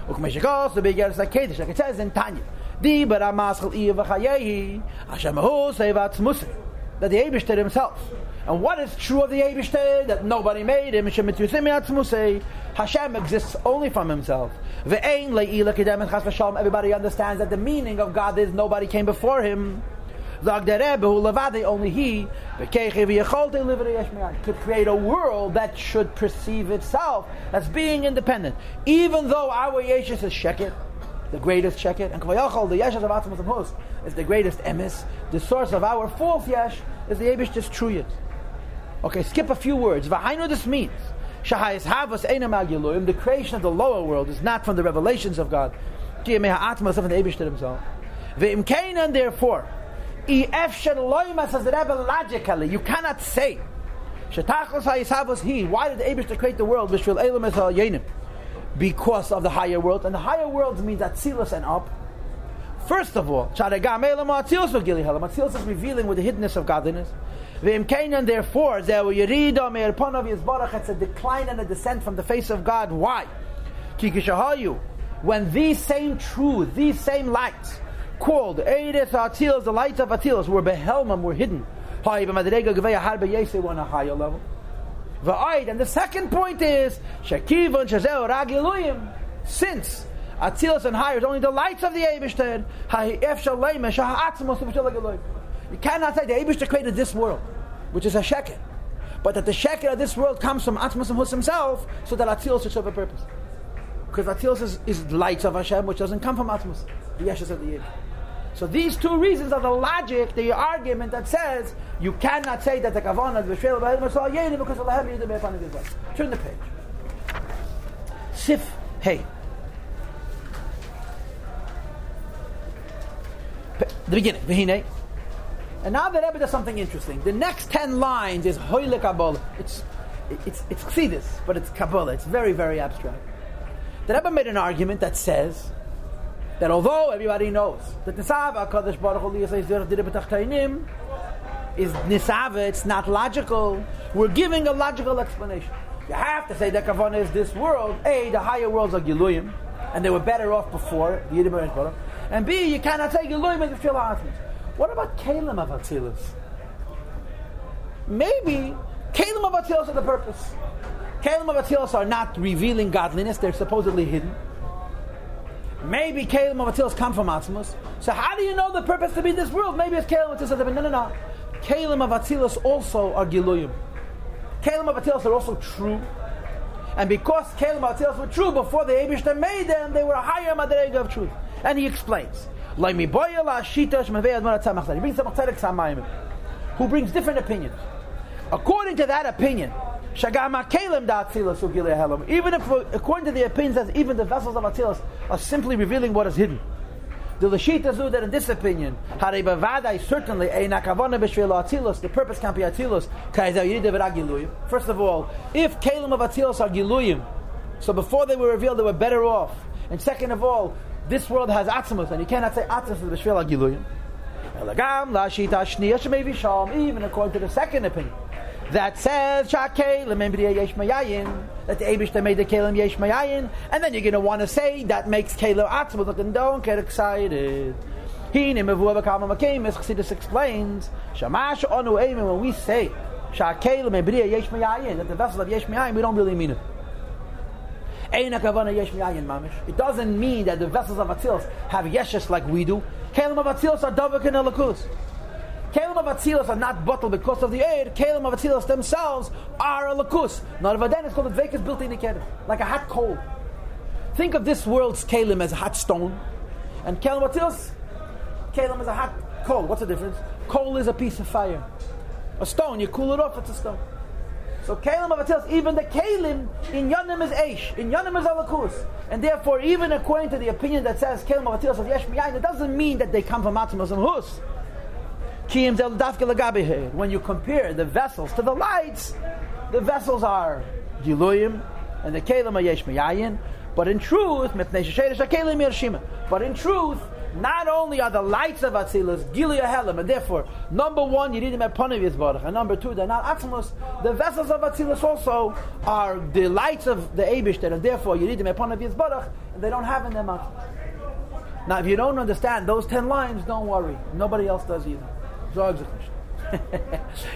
Like it says in Tanya. Di maschel. That the Eibishter himself. And what is true of the Eibishter? That nobody made him. Hashem exists only from himself. Everybody understands that the meaning of God is nobody came before him. Only he could create a world that should perceive itself as being independent. Even though our Yeshus is Sheket, the greatest sheket, and Kvayachal, the Yeshes of Atmos and Hus, is the greatest emes. The source of our fourth Yesh is the Abish's Truyet. Okay, skip a few words. V'hainu this means. Shahayis Havas Einam the creation of the lower world is not from the revelations of God. Kiyemeha Atmos of the Abish himself. Ve'im Kainan, therefore, Efsher Loima says the Rebbe logically, you cannot say. Shetachos Hayis He. Why did the Abish create the world? Vishvil Elam Yenim because of the higher world. And the higher world means Atzilus and up. First of all, Atzilus is revealing with the hiddenness of godliness. And therefore, it's a decline and a descent from the face of God. Why? When these same truths, these same lights, called Eireth Atzilus, the lights of Atzilus, were behelmam, were hidden. On a higher level. And the second point is Shekivon Shazeo Ragiluyim. Since Atzilas and higher is only the lights of the Eibushter, you cannot say the Eibushter created this world, which is a sheker. But that the sheker of this world comes from Atmos and himself, so that Atzilas should serve a purpose. Because Atzilas is, is lights of Hashem, which doesn't come from Atmos, the Yeshus of the Eibushter. So these two reasons are the logic, the argument that says you cannot say that the kavanah is b'shvel b'ayim yeni because Allah have yidim b'efan of Turn the page. Sif hey. The beginning. And now the Rebbe does something interesting. The next ten lines is hoyle kabbalah. It's it's it's chsidis, but it's kabbalah. It's very very abstract. The Rebbe made an argument that says that although everybody knows that Nisava Kadosh Baruch Hu is Nisava, it's not logical. We're giving a logical explanation. You have to say that Kavana is this world. A, the higher worlds are Giluyim, and they were better off before the Yiddim and B, you cannot say Giluyim and Tefillah What about Kalim of Atzilus? Maybe Kalim of Atzilus are the purpose. Kalim of Atzilus are not revealing godliness, they're supposedly hidden. Maybe Kalim of Atzilus come from Atzimus. So how do you know the purpose to be in this world? Maybe it's Kalim of Atzilus. No, no, no. Kalim of Atzilus also are Giluyim. Of Atzilus are also true. And because Kalim of Atzilus were true before the Abishter made them, they were a higher Madarega of truth. And he explains. He brings who brings different opinions. According to that opinion, even if, according to the opinion that even the vessels of Atzilus are simply revealing what is hidden. The Lashita Zu that in this opinion, Haribavadai certainly the purpose can't be Atzilus, First of all, if Kalim of Atzilus are Giluyim, so before they were revealed, they were better off. And second of all, this world has Atzimus, and you cannot say Atzimus is Bishvil Giluyim. Even according to the second opinion, that says that the Abish that made the Kalim Yesh Mayayin, and then you're going to want to say that makes Kalim Atzmut. Look, don't get excited. Chassidus explains, Shamash Onu Eimin, when we say Shakalim Ebriya Yesh Mayayin, that the vessel of Yesh Mayayin, we don't really mean it. It doesn't mean that the vessels of Atzilus have yeshes like we do. Kalim of Atzilus are Davik and. Kalim of Atzilus are not bottled because of the air. Kalim of Atzilus themselves are a lakus. Not of Aden, it's called a vekas built in the kedem, like a hot coal. Think of this world's Kalim as a hot stone, and Kalim of Atzilus, Kalim is a hot coal. What's the difference? Coal is a piece of fire. A stone, you cool it off, it's a stone. So Kalim of Atzilus, even the Kalim in Yanim is Aish, in Yanim is Alakus. And therefore, even according to the opinion that says Kalim of Atzilus of Yesh Miyayin, it doesn't mean that they come from Atzimus and Hus. When you compare the vessels to the lights, the vessels are Giluyim and the Kalim are Yeshmiyayin. But in truth, but in truth, not only are the lights of Atzilus Gilia Helam, and therefore, number one, you need them at Panav Yisbarach, and number two, they're not Atzilus. The vessels of Atzilus also are the lights of the Abishter, and therefore, you need them at Panav Yisbarach, and they don't have in them Atzilus. Now, if you don't understand those ten lines, don't worry. Nobody else does either.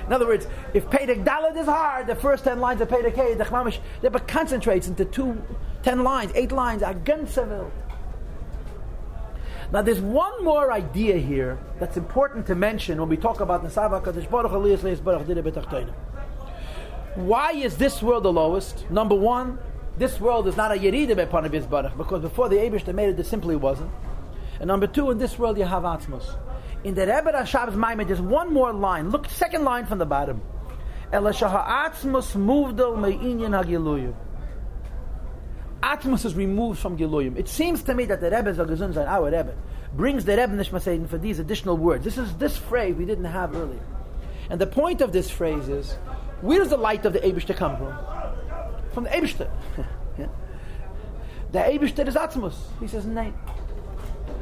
In other words, if Dalit is hard, the first ten lines of Pedek Hey, the Chmamish, but concentrates into two, ten lines, eight lines, Agensavil. Now, there's one more idea here that's important to mention when we talk about Nesava Kadosh Baruch Baruch Why is this world the lowest? Number one, this world is not a Yerida Bepanav Baruch because before the Abish they made it, it simply wasn't. And number two, in this world you have Atmos. In the Rebbe Rashab's Maimon, there's one more line. Look, second line from the bottom. Atmos is removed from Giluyim. It seems to me that the Rebbe Zagazun our Rebbe, brings the Rebbe Nishmasein for these additional words. This is this phrase we didn't have earlier. And the point of this phrase is, where does the light of the Abishter come from? From the Abishter. yeah. The Abishter is Atmos. He says, nay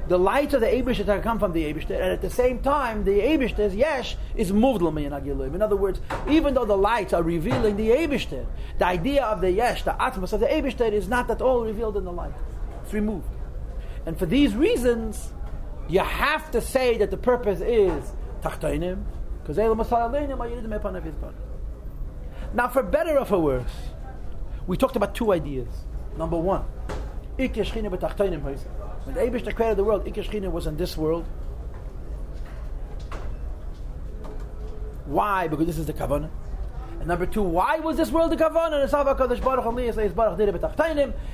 the light of the Eibishter come from the Eibishter, and at the same time, the Eibishter's Yesh is moved In other words, even though the lights are revealing the Eibishter, the idea of the Yesh, the Atmos of the Eibishter, is not at all revealed in the light. It's removed. And for these reasons, you have to say that the purpose is Tachtainim, because Now, for better or for worse, we talked about two ideas. Number one, when the Abish created the world, Ikeshchina was in this world. Why? Because this is the Kavanah. And number two, why was this world the Kavanah? And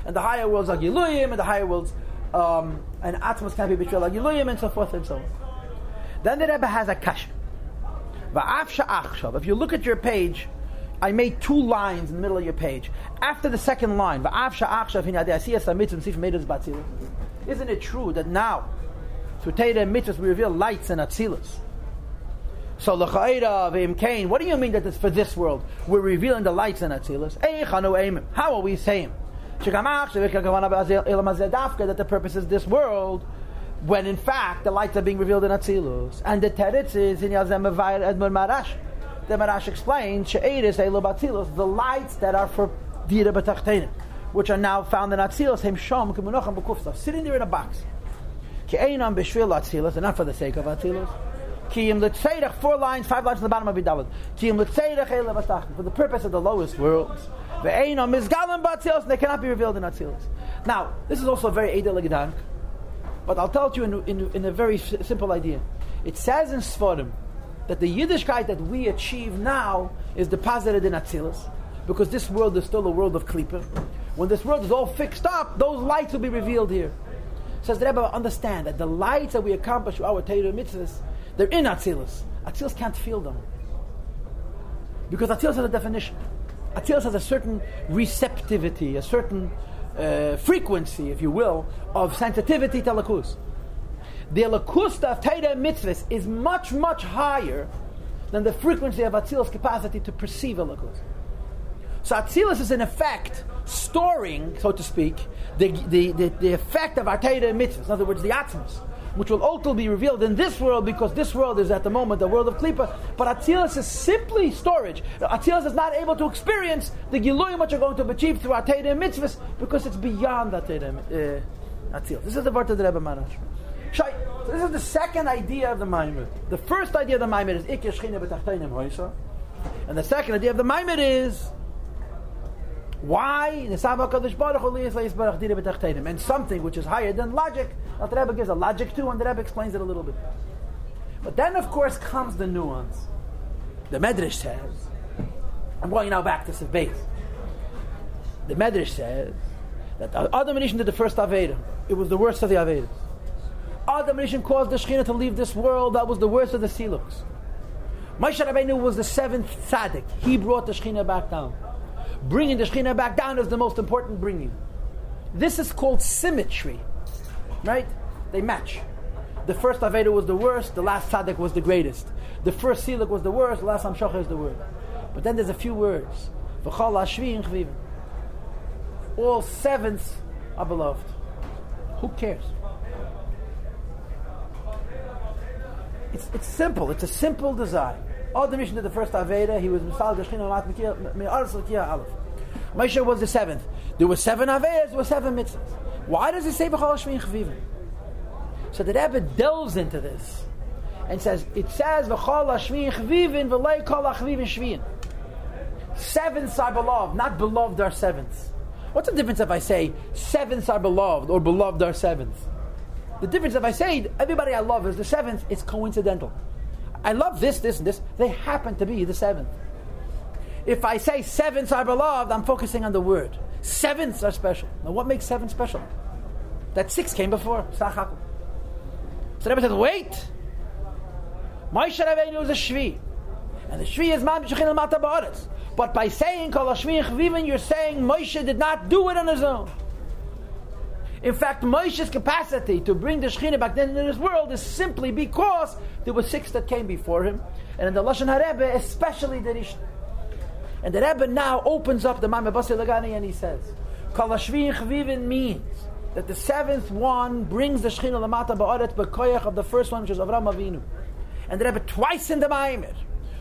and the higher worlds are Giluyim, and the higher worlds, um, and Atmos can be betrayed like Giluyim, and so forth and so on. Then the Rebbe has a kasha. If you look at your page, I made two lines in the middle of your page. After the second line, isn't it true that now, through Torah and mitzvahs, we reveal lights and atzilus? So l'chayra v'im kain. What do you mean that it's for this world? We're revealing the lights and atzilus. How are we saying? That the purpose is this world, when in fact the lights are being revealed in atzilus. And the teretz is in Yazem Edmund Marash. The Marash explains the lights that are for dira b'tachtenim which are now found in Atzilus, Hem Shom, Kimunochem B'Kufsa, sitting there in a box. Ke'einam B'Shvil Atzilus, and not for the sake of Atzilus. Kiyim l'tzeirach, four lines, five lines at the bottom of Yidalad. Kiyim l'tzeirach ele For the purpose of the lowest worlds. Ve'eino mizgalim ba'atzilos, and they cannot be revealed in Atzilos. Now, this is also a very Eidel Gedank, but I'll tell you in, in, in a very simple idea. It says in Sforim that the Yiddishkeit that we achieve now is deposited in Atzilos, because this world is still a world of Klippa. When this world is all fixed up, those lights will be revealed here. Says the Rebbe, understand that the lights that we accomplish with our Torah mitzvahs, they're in Atzilus. Atzilus can't feel them. Because Atzilus has a definition. Atzilus has a certain receptivity, a certain uh, frequency, if you will, of sensitivity to Lakus. The Lakus of Torah mitzvahs is much, much higher than the frequency of Atzilus' capacity to perceive a Lakus. So Atzilus is in effect storing, so to speak, the, the, the, the effect of our Torah mitzvahs. In other words, the Atmos, which will ultimately be revealed in this world because this world is at the moment the world of Klippa. But Atzilus is simply storage. Atzilus is not able to experience the Giluim which are going to be achieved through our Torah mitzvahs because it's beyond Torah uh, Atzilus. This is the word of the Rebbe Marash. So this is the second idea of the Maimon. The first idea of the Maimon is Ikir Shechina B'Tachteinim. And the second idea of the Maimon is why and something which is higher than logic. The Rebbe gives a logic too, and the Rebbe explains it a little bit. But then, of course, comes the nuance. The Medrash says, I'm going now back to Sivbeis. The Medrash says that Adam Rishon did the first Aveda. It was the worst of the Avedas. Adam Rishon caused the Shekhinah to leave this world. That was the worst of the Siluks. Moshe Rabbeinu was the seventh tzaddik. He brought the Shekhinah back down. Bringing the Shekhinah back down is the most important bringing. This is called symmetry, right? They match. The first Aveda was the worst, the last Tzaddik was the greatest. The first Siluk was the worst, the last Amshacha is the worst. But then there's a few words. All sevenths are beloved. Who cares? It's, it's simple. It's a simple design. All the mission to the first Aveda, he was Misal Mat Me'aras Lakia Aleph. Moshe was the seventh. There were seven Avedas, there were seven mitzvahs. Why does he say B'chal Shvin Chavivim? So the Rebbe delves into this and says, it says B'chal Shvin Chavivim v'lei Kol Chavivim Shvin. Sevenths are beloved, not beloved are sevenths. What's the difference if I say sevenths are beloved or beloved are sevenths? The difference if I say everybody I love is the seventh, it's coincidental. I love this, this, and this. They happen to be the seventh. If I say sevenths are beloved, I'm focusing on the word. Sevenths are special. Now, what makes seven special? That six came before. So the Rebbe says, wait. Moshe Rabbeinu is a shvi. And the shvi is man al-mata ba'aretz. But by saying kol chvivin, you're saying Moshe did not do it on his own. In fact, Moshe's capacity to bring the Shekhinah back then in this world is simply because there were six that came before him. And in the Lashon HaRebbe, especially the Rishon. And the Rebbe now opens up the Ma'ameh Basi Ligani and he says, Kol means that the seventh one brings the Shekhinah Lamata Ba'aret B'koyach of the first one, which is Avram Avinu. And the Rebbe twice in the Ma'ameh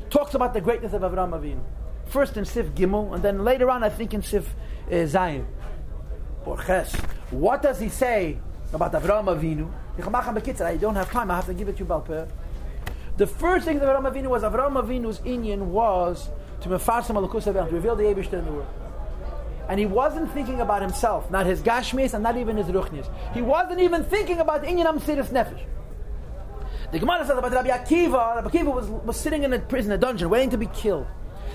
talks about the greatness of Avram Avinu. First in Sif Gimel, and then later on, I think in Sif uh, Zayin. Or. What does he say about Avram Avinu? I don't have time, I have to give it to you Balpeh. The first thing that Avram Avinu was, Avram Avinu's Inyan was to alakus to reveal the Eibushter in the world. And he wasn't thinking about himself, not his gashmis and not even his ruchnis. He wasn't even thinking about the Inyan Amsiris Nefesh. The Gemara says about Rabbi Akiva, Rabbi Akiva was, was sitting in a prison, a dungeon, waiting to be killed.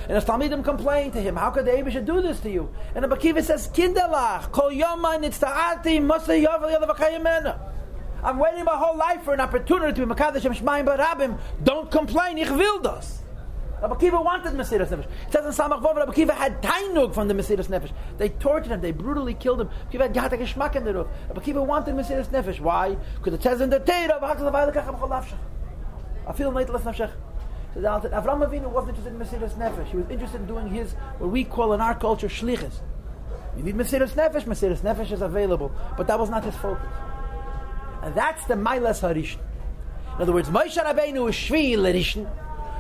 And the Talmidim complained to him, how could the Abisha do this to you? And the Bakiva says, Kindelach, kol yoma nitzta'ati, masa yavel yadav I'm waiting my whole life for an opportunity to be Makadosh Shemaim Barabim. Don't complain, ich will das. Rabbi Kiva wanted Mesiras Nefesh. It says in Samach Vov, Rabbi Kiva had Tainug from the Mesiras Nefesh. They tortured him, they brutally killed him. Kiva had Gata Geschmack in the roof. Rabbi Kiva wanted Mesiras Nefesh. Why? Because it says in the Torah, I feel late less nafshech. So Avram Avinu wasn't interested in Mesiras Nefesh. He was interested in doing his, what we call in our culture, shlichus. You need Mesiras Nefesh, Mesiras Nefesh is available. But that was not his focus. And that's the Mailas Harishon. In other words, Moshe Rabbeinu is Shvi Lerishon.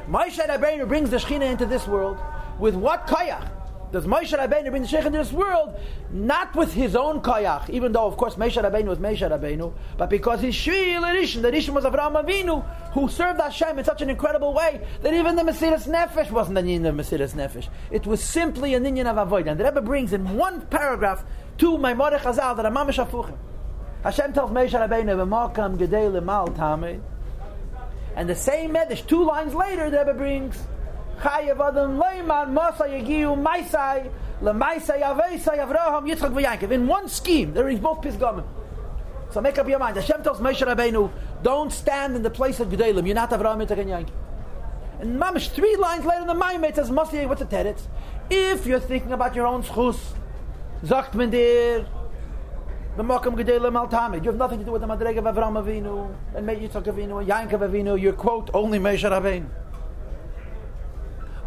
Moshe Rabbeinu brings the Shechina into this world with what koyach? Does Moshe Rabbeinu bring the Sheikh into this world not with his own koyach, even though of course Moshe Rabbeinu was Moshe Rabbeinu, but because he's Shvi Rishon, the Rishon was Avraham Avinu, who served Hashem in such an incredible way that even the Mesiras Nefesh wasn't a Ninyan of Mesiras Nefesh. It was simply a Ninyan of Avoid. And the Rebbe brings in one paragraph two Maimorech Chazal that are Mamash Afuchim. Hashem tells Moshe Rabbeinu, "V'makam gedei lemal tamei," and the same medish two lines later, the Rebbe brings Chayev Adam Leiman Masa Yegiu Maisai Avraham Yitzchak. In one scheme, there is both Pisgamim. So make up your mind. Hashem tells Moshe Rabbeinu, "Don't stand in the place of Gedalim. You're not Avraham Yitzchak and Yankiv." And Mamish, three lines later in the Maimet says, Masa what's the teretz? If you're thinking about your own schus, Zacht men dir, the Makam Gedelim Al Tamid. You have nothing to do with the Madreg of Avram Avinu and Meir Yitzchak Avinu and Yankov Avinu. You're, quote, only Moshe Rabbeinu.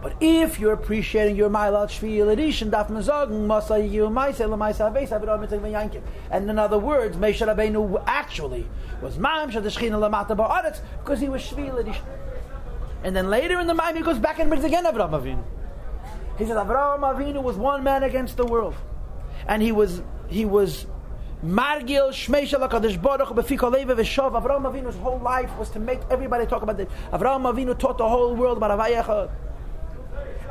But if you're appreciating your Mailat Shvi Elishin, Daf Mazogen, Masa Maisa, Lamaisa Yitzchak Yankiv. And in other words, Moshe Rabbeinu actually was Mam Shad Shechina Lamata Ba'aretz because he was Shvi Elishin. And then later in the Maim, he goes back and brings again Avram Avinu. He says Avram Avinu was one man against the world and he was he was Margil Shmeisha Lakadosh Baruch Befiko Leva Veshav. Avraham Avinu's whole life was to make everybody talk about it. Avraham Avinu taught the whole world about Avayecha.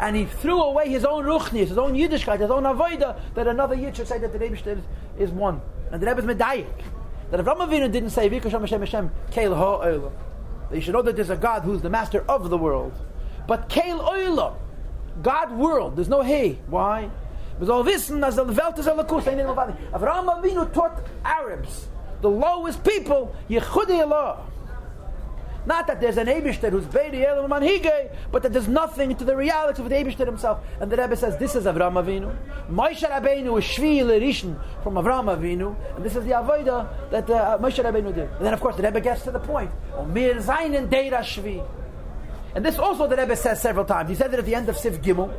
And he threw away his own ruchnis, his own Yiddishkeit, his own avoida, that another Yid should say that the Rebbe is, is one. And the Rebbe is Medayik. That Avraham Avinu didn't say, Vikosham Hashem Hashem, Keil Ha'olam. That you should know that there's a God who's the master of the world. But Keil Olam, God world, there's no He. Why? Soll wissen, dass die Welt. Avraham Avinu taught Arabs, the lowest people, Yechudi Allah. Not that there's an Abishter who's Beidi Elam Manhige, but that there's nothing to the reality of the Abishter himself. And the Rebbe says, this is Avraham Avinu. Moshe Rabbeinu is Shvi Lerishin from Avraham Avinu, and this is the Avodah that uh, Moshe Rabbeinu did. And then, of course, the Rebbe gets to the point. Mir Zainen Deira Shvi. And this also the Rebbe says several times. He said it at the end of Sif Gimel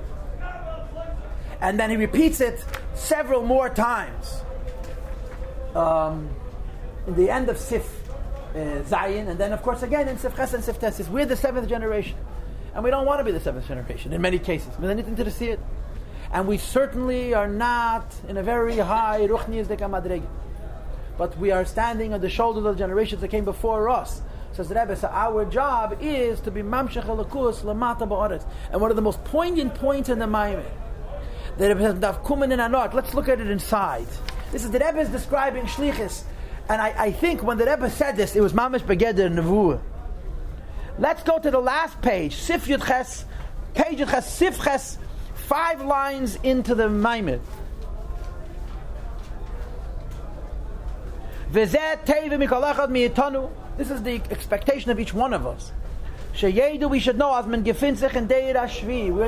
and then he repeats it several more times. Um, in the end of Sif uh, Zayin, and then of course again in Sif Ches and Sif Tes, we're the seventh generation. And we don't want to be the seventh generation in many cases. And we certainly are not in a very high Ruchnias de Kamadreg. But we are standing on the shoulders of the generations that came before us. Says Rebbe, so our job is to be Mamshech Elakus Lamata Ba'aretz. And one of the most poignant points in the Maimon the Rebbe says. Let's look at it inside. This is the Rebbe is describing Shlichus. And I, I, think when the Rebbe said this, it was Mamish Begeder Nevuah. Let's go to the last page, Sif Yud page Yud Sif Ches, five lines into the Maimid. This is the expectation of each one of us. We should know. We're in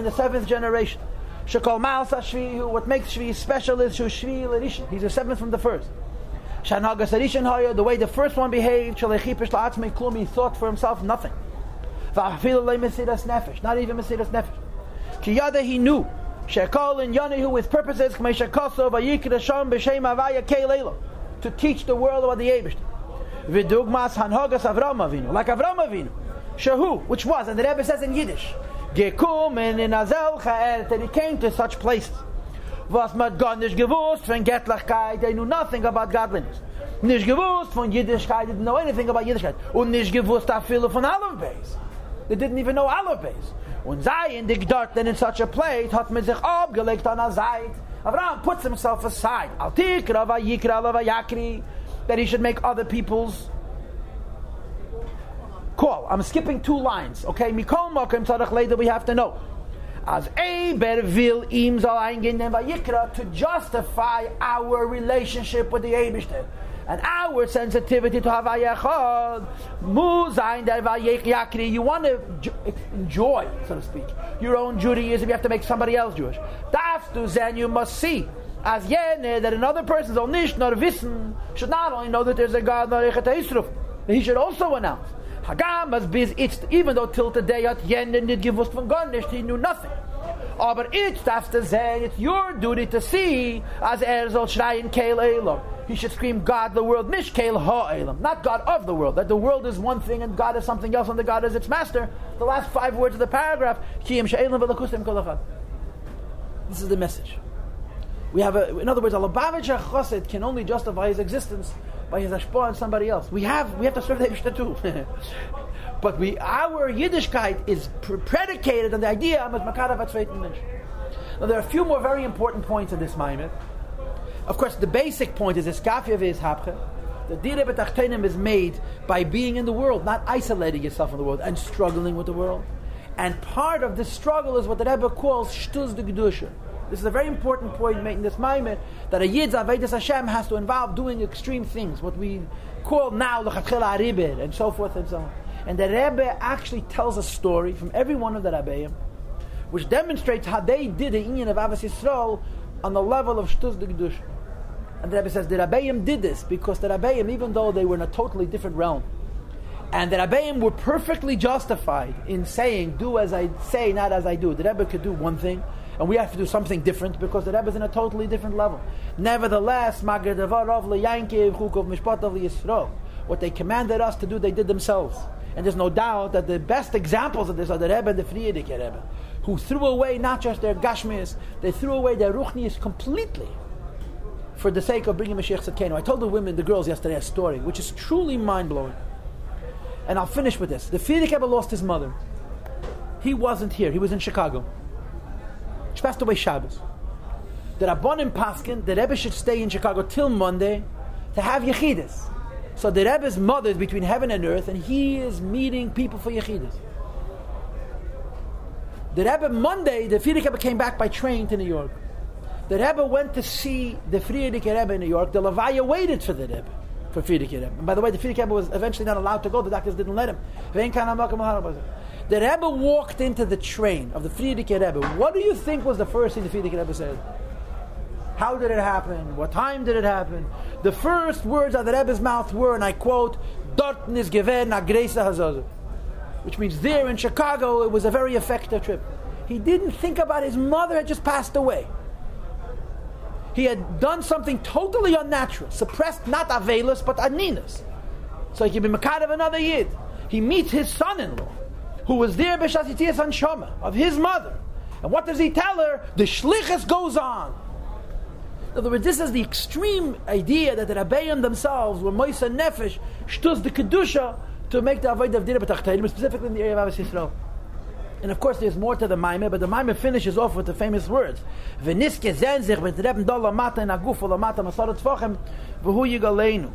the seventh generation. What makes Shvi special is Shvi. He's the seventh from the first. The way the first one behaved, he thought for himself nothing. Not even Mesidas Nefesh. Kiyada he knew, Shekol and Yanihu with purposes, to teach the world about the Abish. Vidugmas Hanhogas Avram Avinu, like Avram Avinu. Shahu, which was, and the Rebbe says in Yiddish, gekommen in azel and he came to such places was man gar nicht gewusst von Göttlichkeit they knew nothing about godliness nicht gewusst von Jiddischkeit they didn't know anything about Jiddischkeit und nicht gewusst a viele von Aleph they didn't even know Aleph Beis und sei in dig dort in such a place hat man sich abgelegt an a Seite Abraham puts himself aside al tikra va yikra va yakri that he should make other people's call. I'm skipping two lines. Okay, Mikol Mokim Tzadach later we have to know. As Eber will im soll eingehen den Vayikra to justify our relationship with the Eibishter and our sensitivity to Havaya Chod. Mu sein der Vayikri. You want to enjoy, so to speak, your own Judaism. You have to make somebody else Jewish. Darfst du then you must see. As jene that another person soll nicht nur wissen, should not only know that there's a God, nor he should also announce. Hagam as bis it's even though till today at hat jende nicht gewusst von gar nicht, he knew nothing. Aber it's darfst du it's your duty to see, as er soll schreien Keil Elam. He should scream God the world, nicht Keil Ha'elam, not God of the world. That the world is one thing and God is something else and the God is its master. The last five words of the paragraph, Kiyim Kolachad. This is the message. We have a, in other words, a Lubavitcher Chassid can only justify his existence by his ashpah on somebody else. We have, we have to serve the Eibishter too. but we, our Yiddishkeit is predicated on the idea of Makarav Mensch. Now there are a few more very important points in this Maimed. Of course, the basic point is Eskafia is. The Dire B'tachtenim is made by being in the world, not isolating yourself in the world and struggling with the world. And part of this struggle is what the Rebbe calls Shtuz de Gedusha. This is a very important point made in this Maimed that a Yid's Avedis Hashem has to involve doing extreme things, what we call now L'chatchila Aribir, and so forth and so on. And the Rebbe actually tells a story from every one of the Rabbeim, which demonstrates how they did the Inyan of Avos Yisrael on the level of Shtuz Gedusha. And the Rebbe says the Rabbeim did this because the Rabbeim, even though they were in a totally different realm, and the Rabbeim were perfectly justified in saying, do as I say, not as I do. The Rebbe could do one thing, and we have to do something different because the Rebbe is in a totally different level. Nevertheless, what they commanded us to do, they did themselves. And there's no doubt that the best examples of this are the Rebbe and the Frierdiker Rebbe, who threw away not just their Gashmis, they threw away their Ruchnis completely for the sake of bringing Mashiach Tzidkenu. I told the women, the girls yesterday, a story which is truly mind blowing. And I'll finish with this. The Frierdiker Rebbe lost his mother. He wasn't here, he was in Chicago. She passed away Shabbos. The Rabbanim Paskin, the Rebbe should stay in Chicago till Monday to have Yechidus. So the Rebbe's mother is between heaven and earth, and he is meeting people for Yechidus. The Rebbe Monday, the Frierdiker Rebbe came back by train to New York. The Rebbe went to see the Frierdiker Rebbe in New York. The Levaya waited for the Rebbe, for Frierdiker Rebbe. And by the way, the Frierdiker Rebbe was eventually not allowed to go. The doctors didn't let him. The Rebbe walked into the train of the Frierdiker Rebbe. What do you think was the first thing the Frierdiker Rebbe said? How did it happen? What time did it happen? The first words out of the Rebbe's mouth were, and I quote, Dorten is given a Hazaza. Which means there in Chicago, it was a very effective trip. He didn't think about his mother had just passed away. He had done something totally unnatural, suppressed not Avelis, but Aninas. So he could be Makad of another Yid. He meets his son in law, who was there B'Shasitiyas Shoma, of his mother. And what does he tell her? The Shlichus goes on. In other words, this is the extreme idea that the Rabbeim themselves were Moisa Nefesh, Shtuz the Kedusha, to make the Avodah of Dira specifically in the area of Avos Yisrael. And of course, there's more to the Maimah, but the Maimah finishes off with the famous words: "V'niske zen sich mit Reben Dollar Mata in Aguf Olamata Masarat Tvochem v'hu Yigaleinu."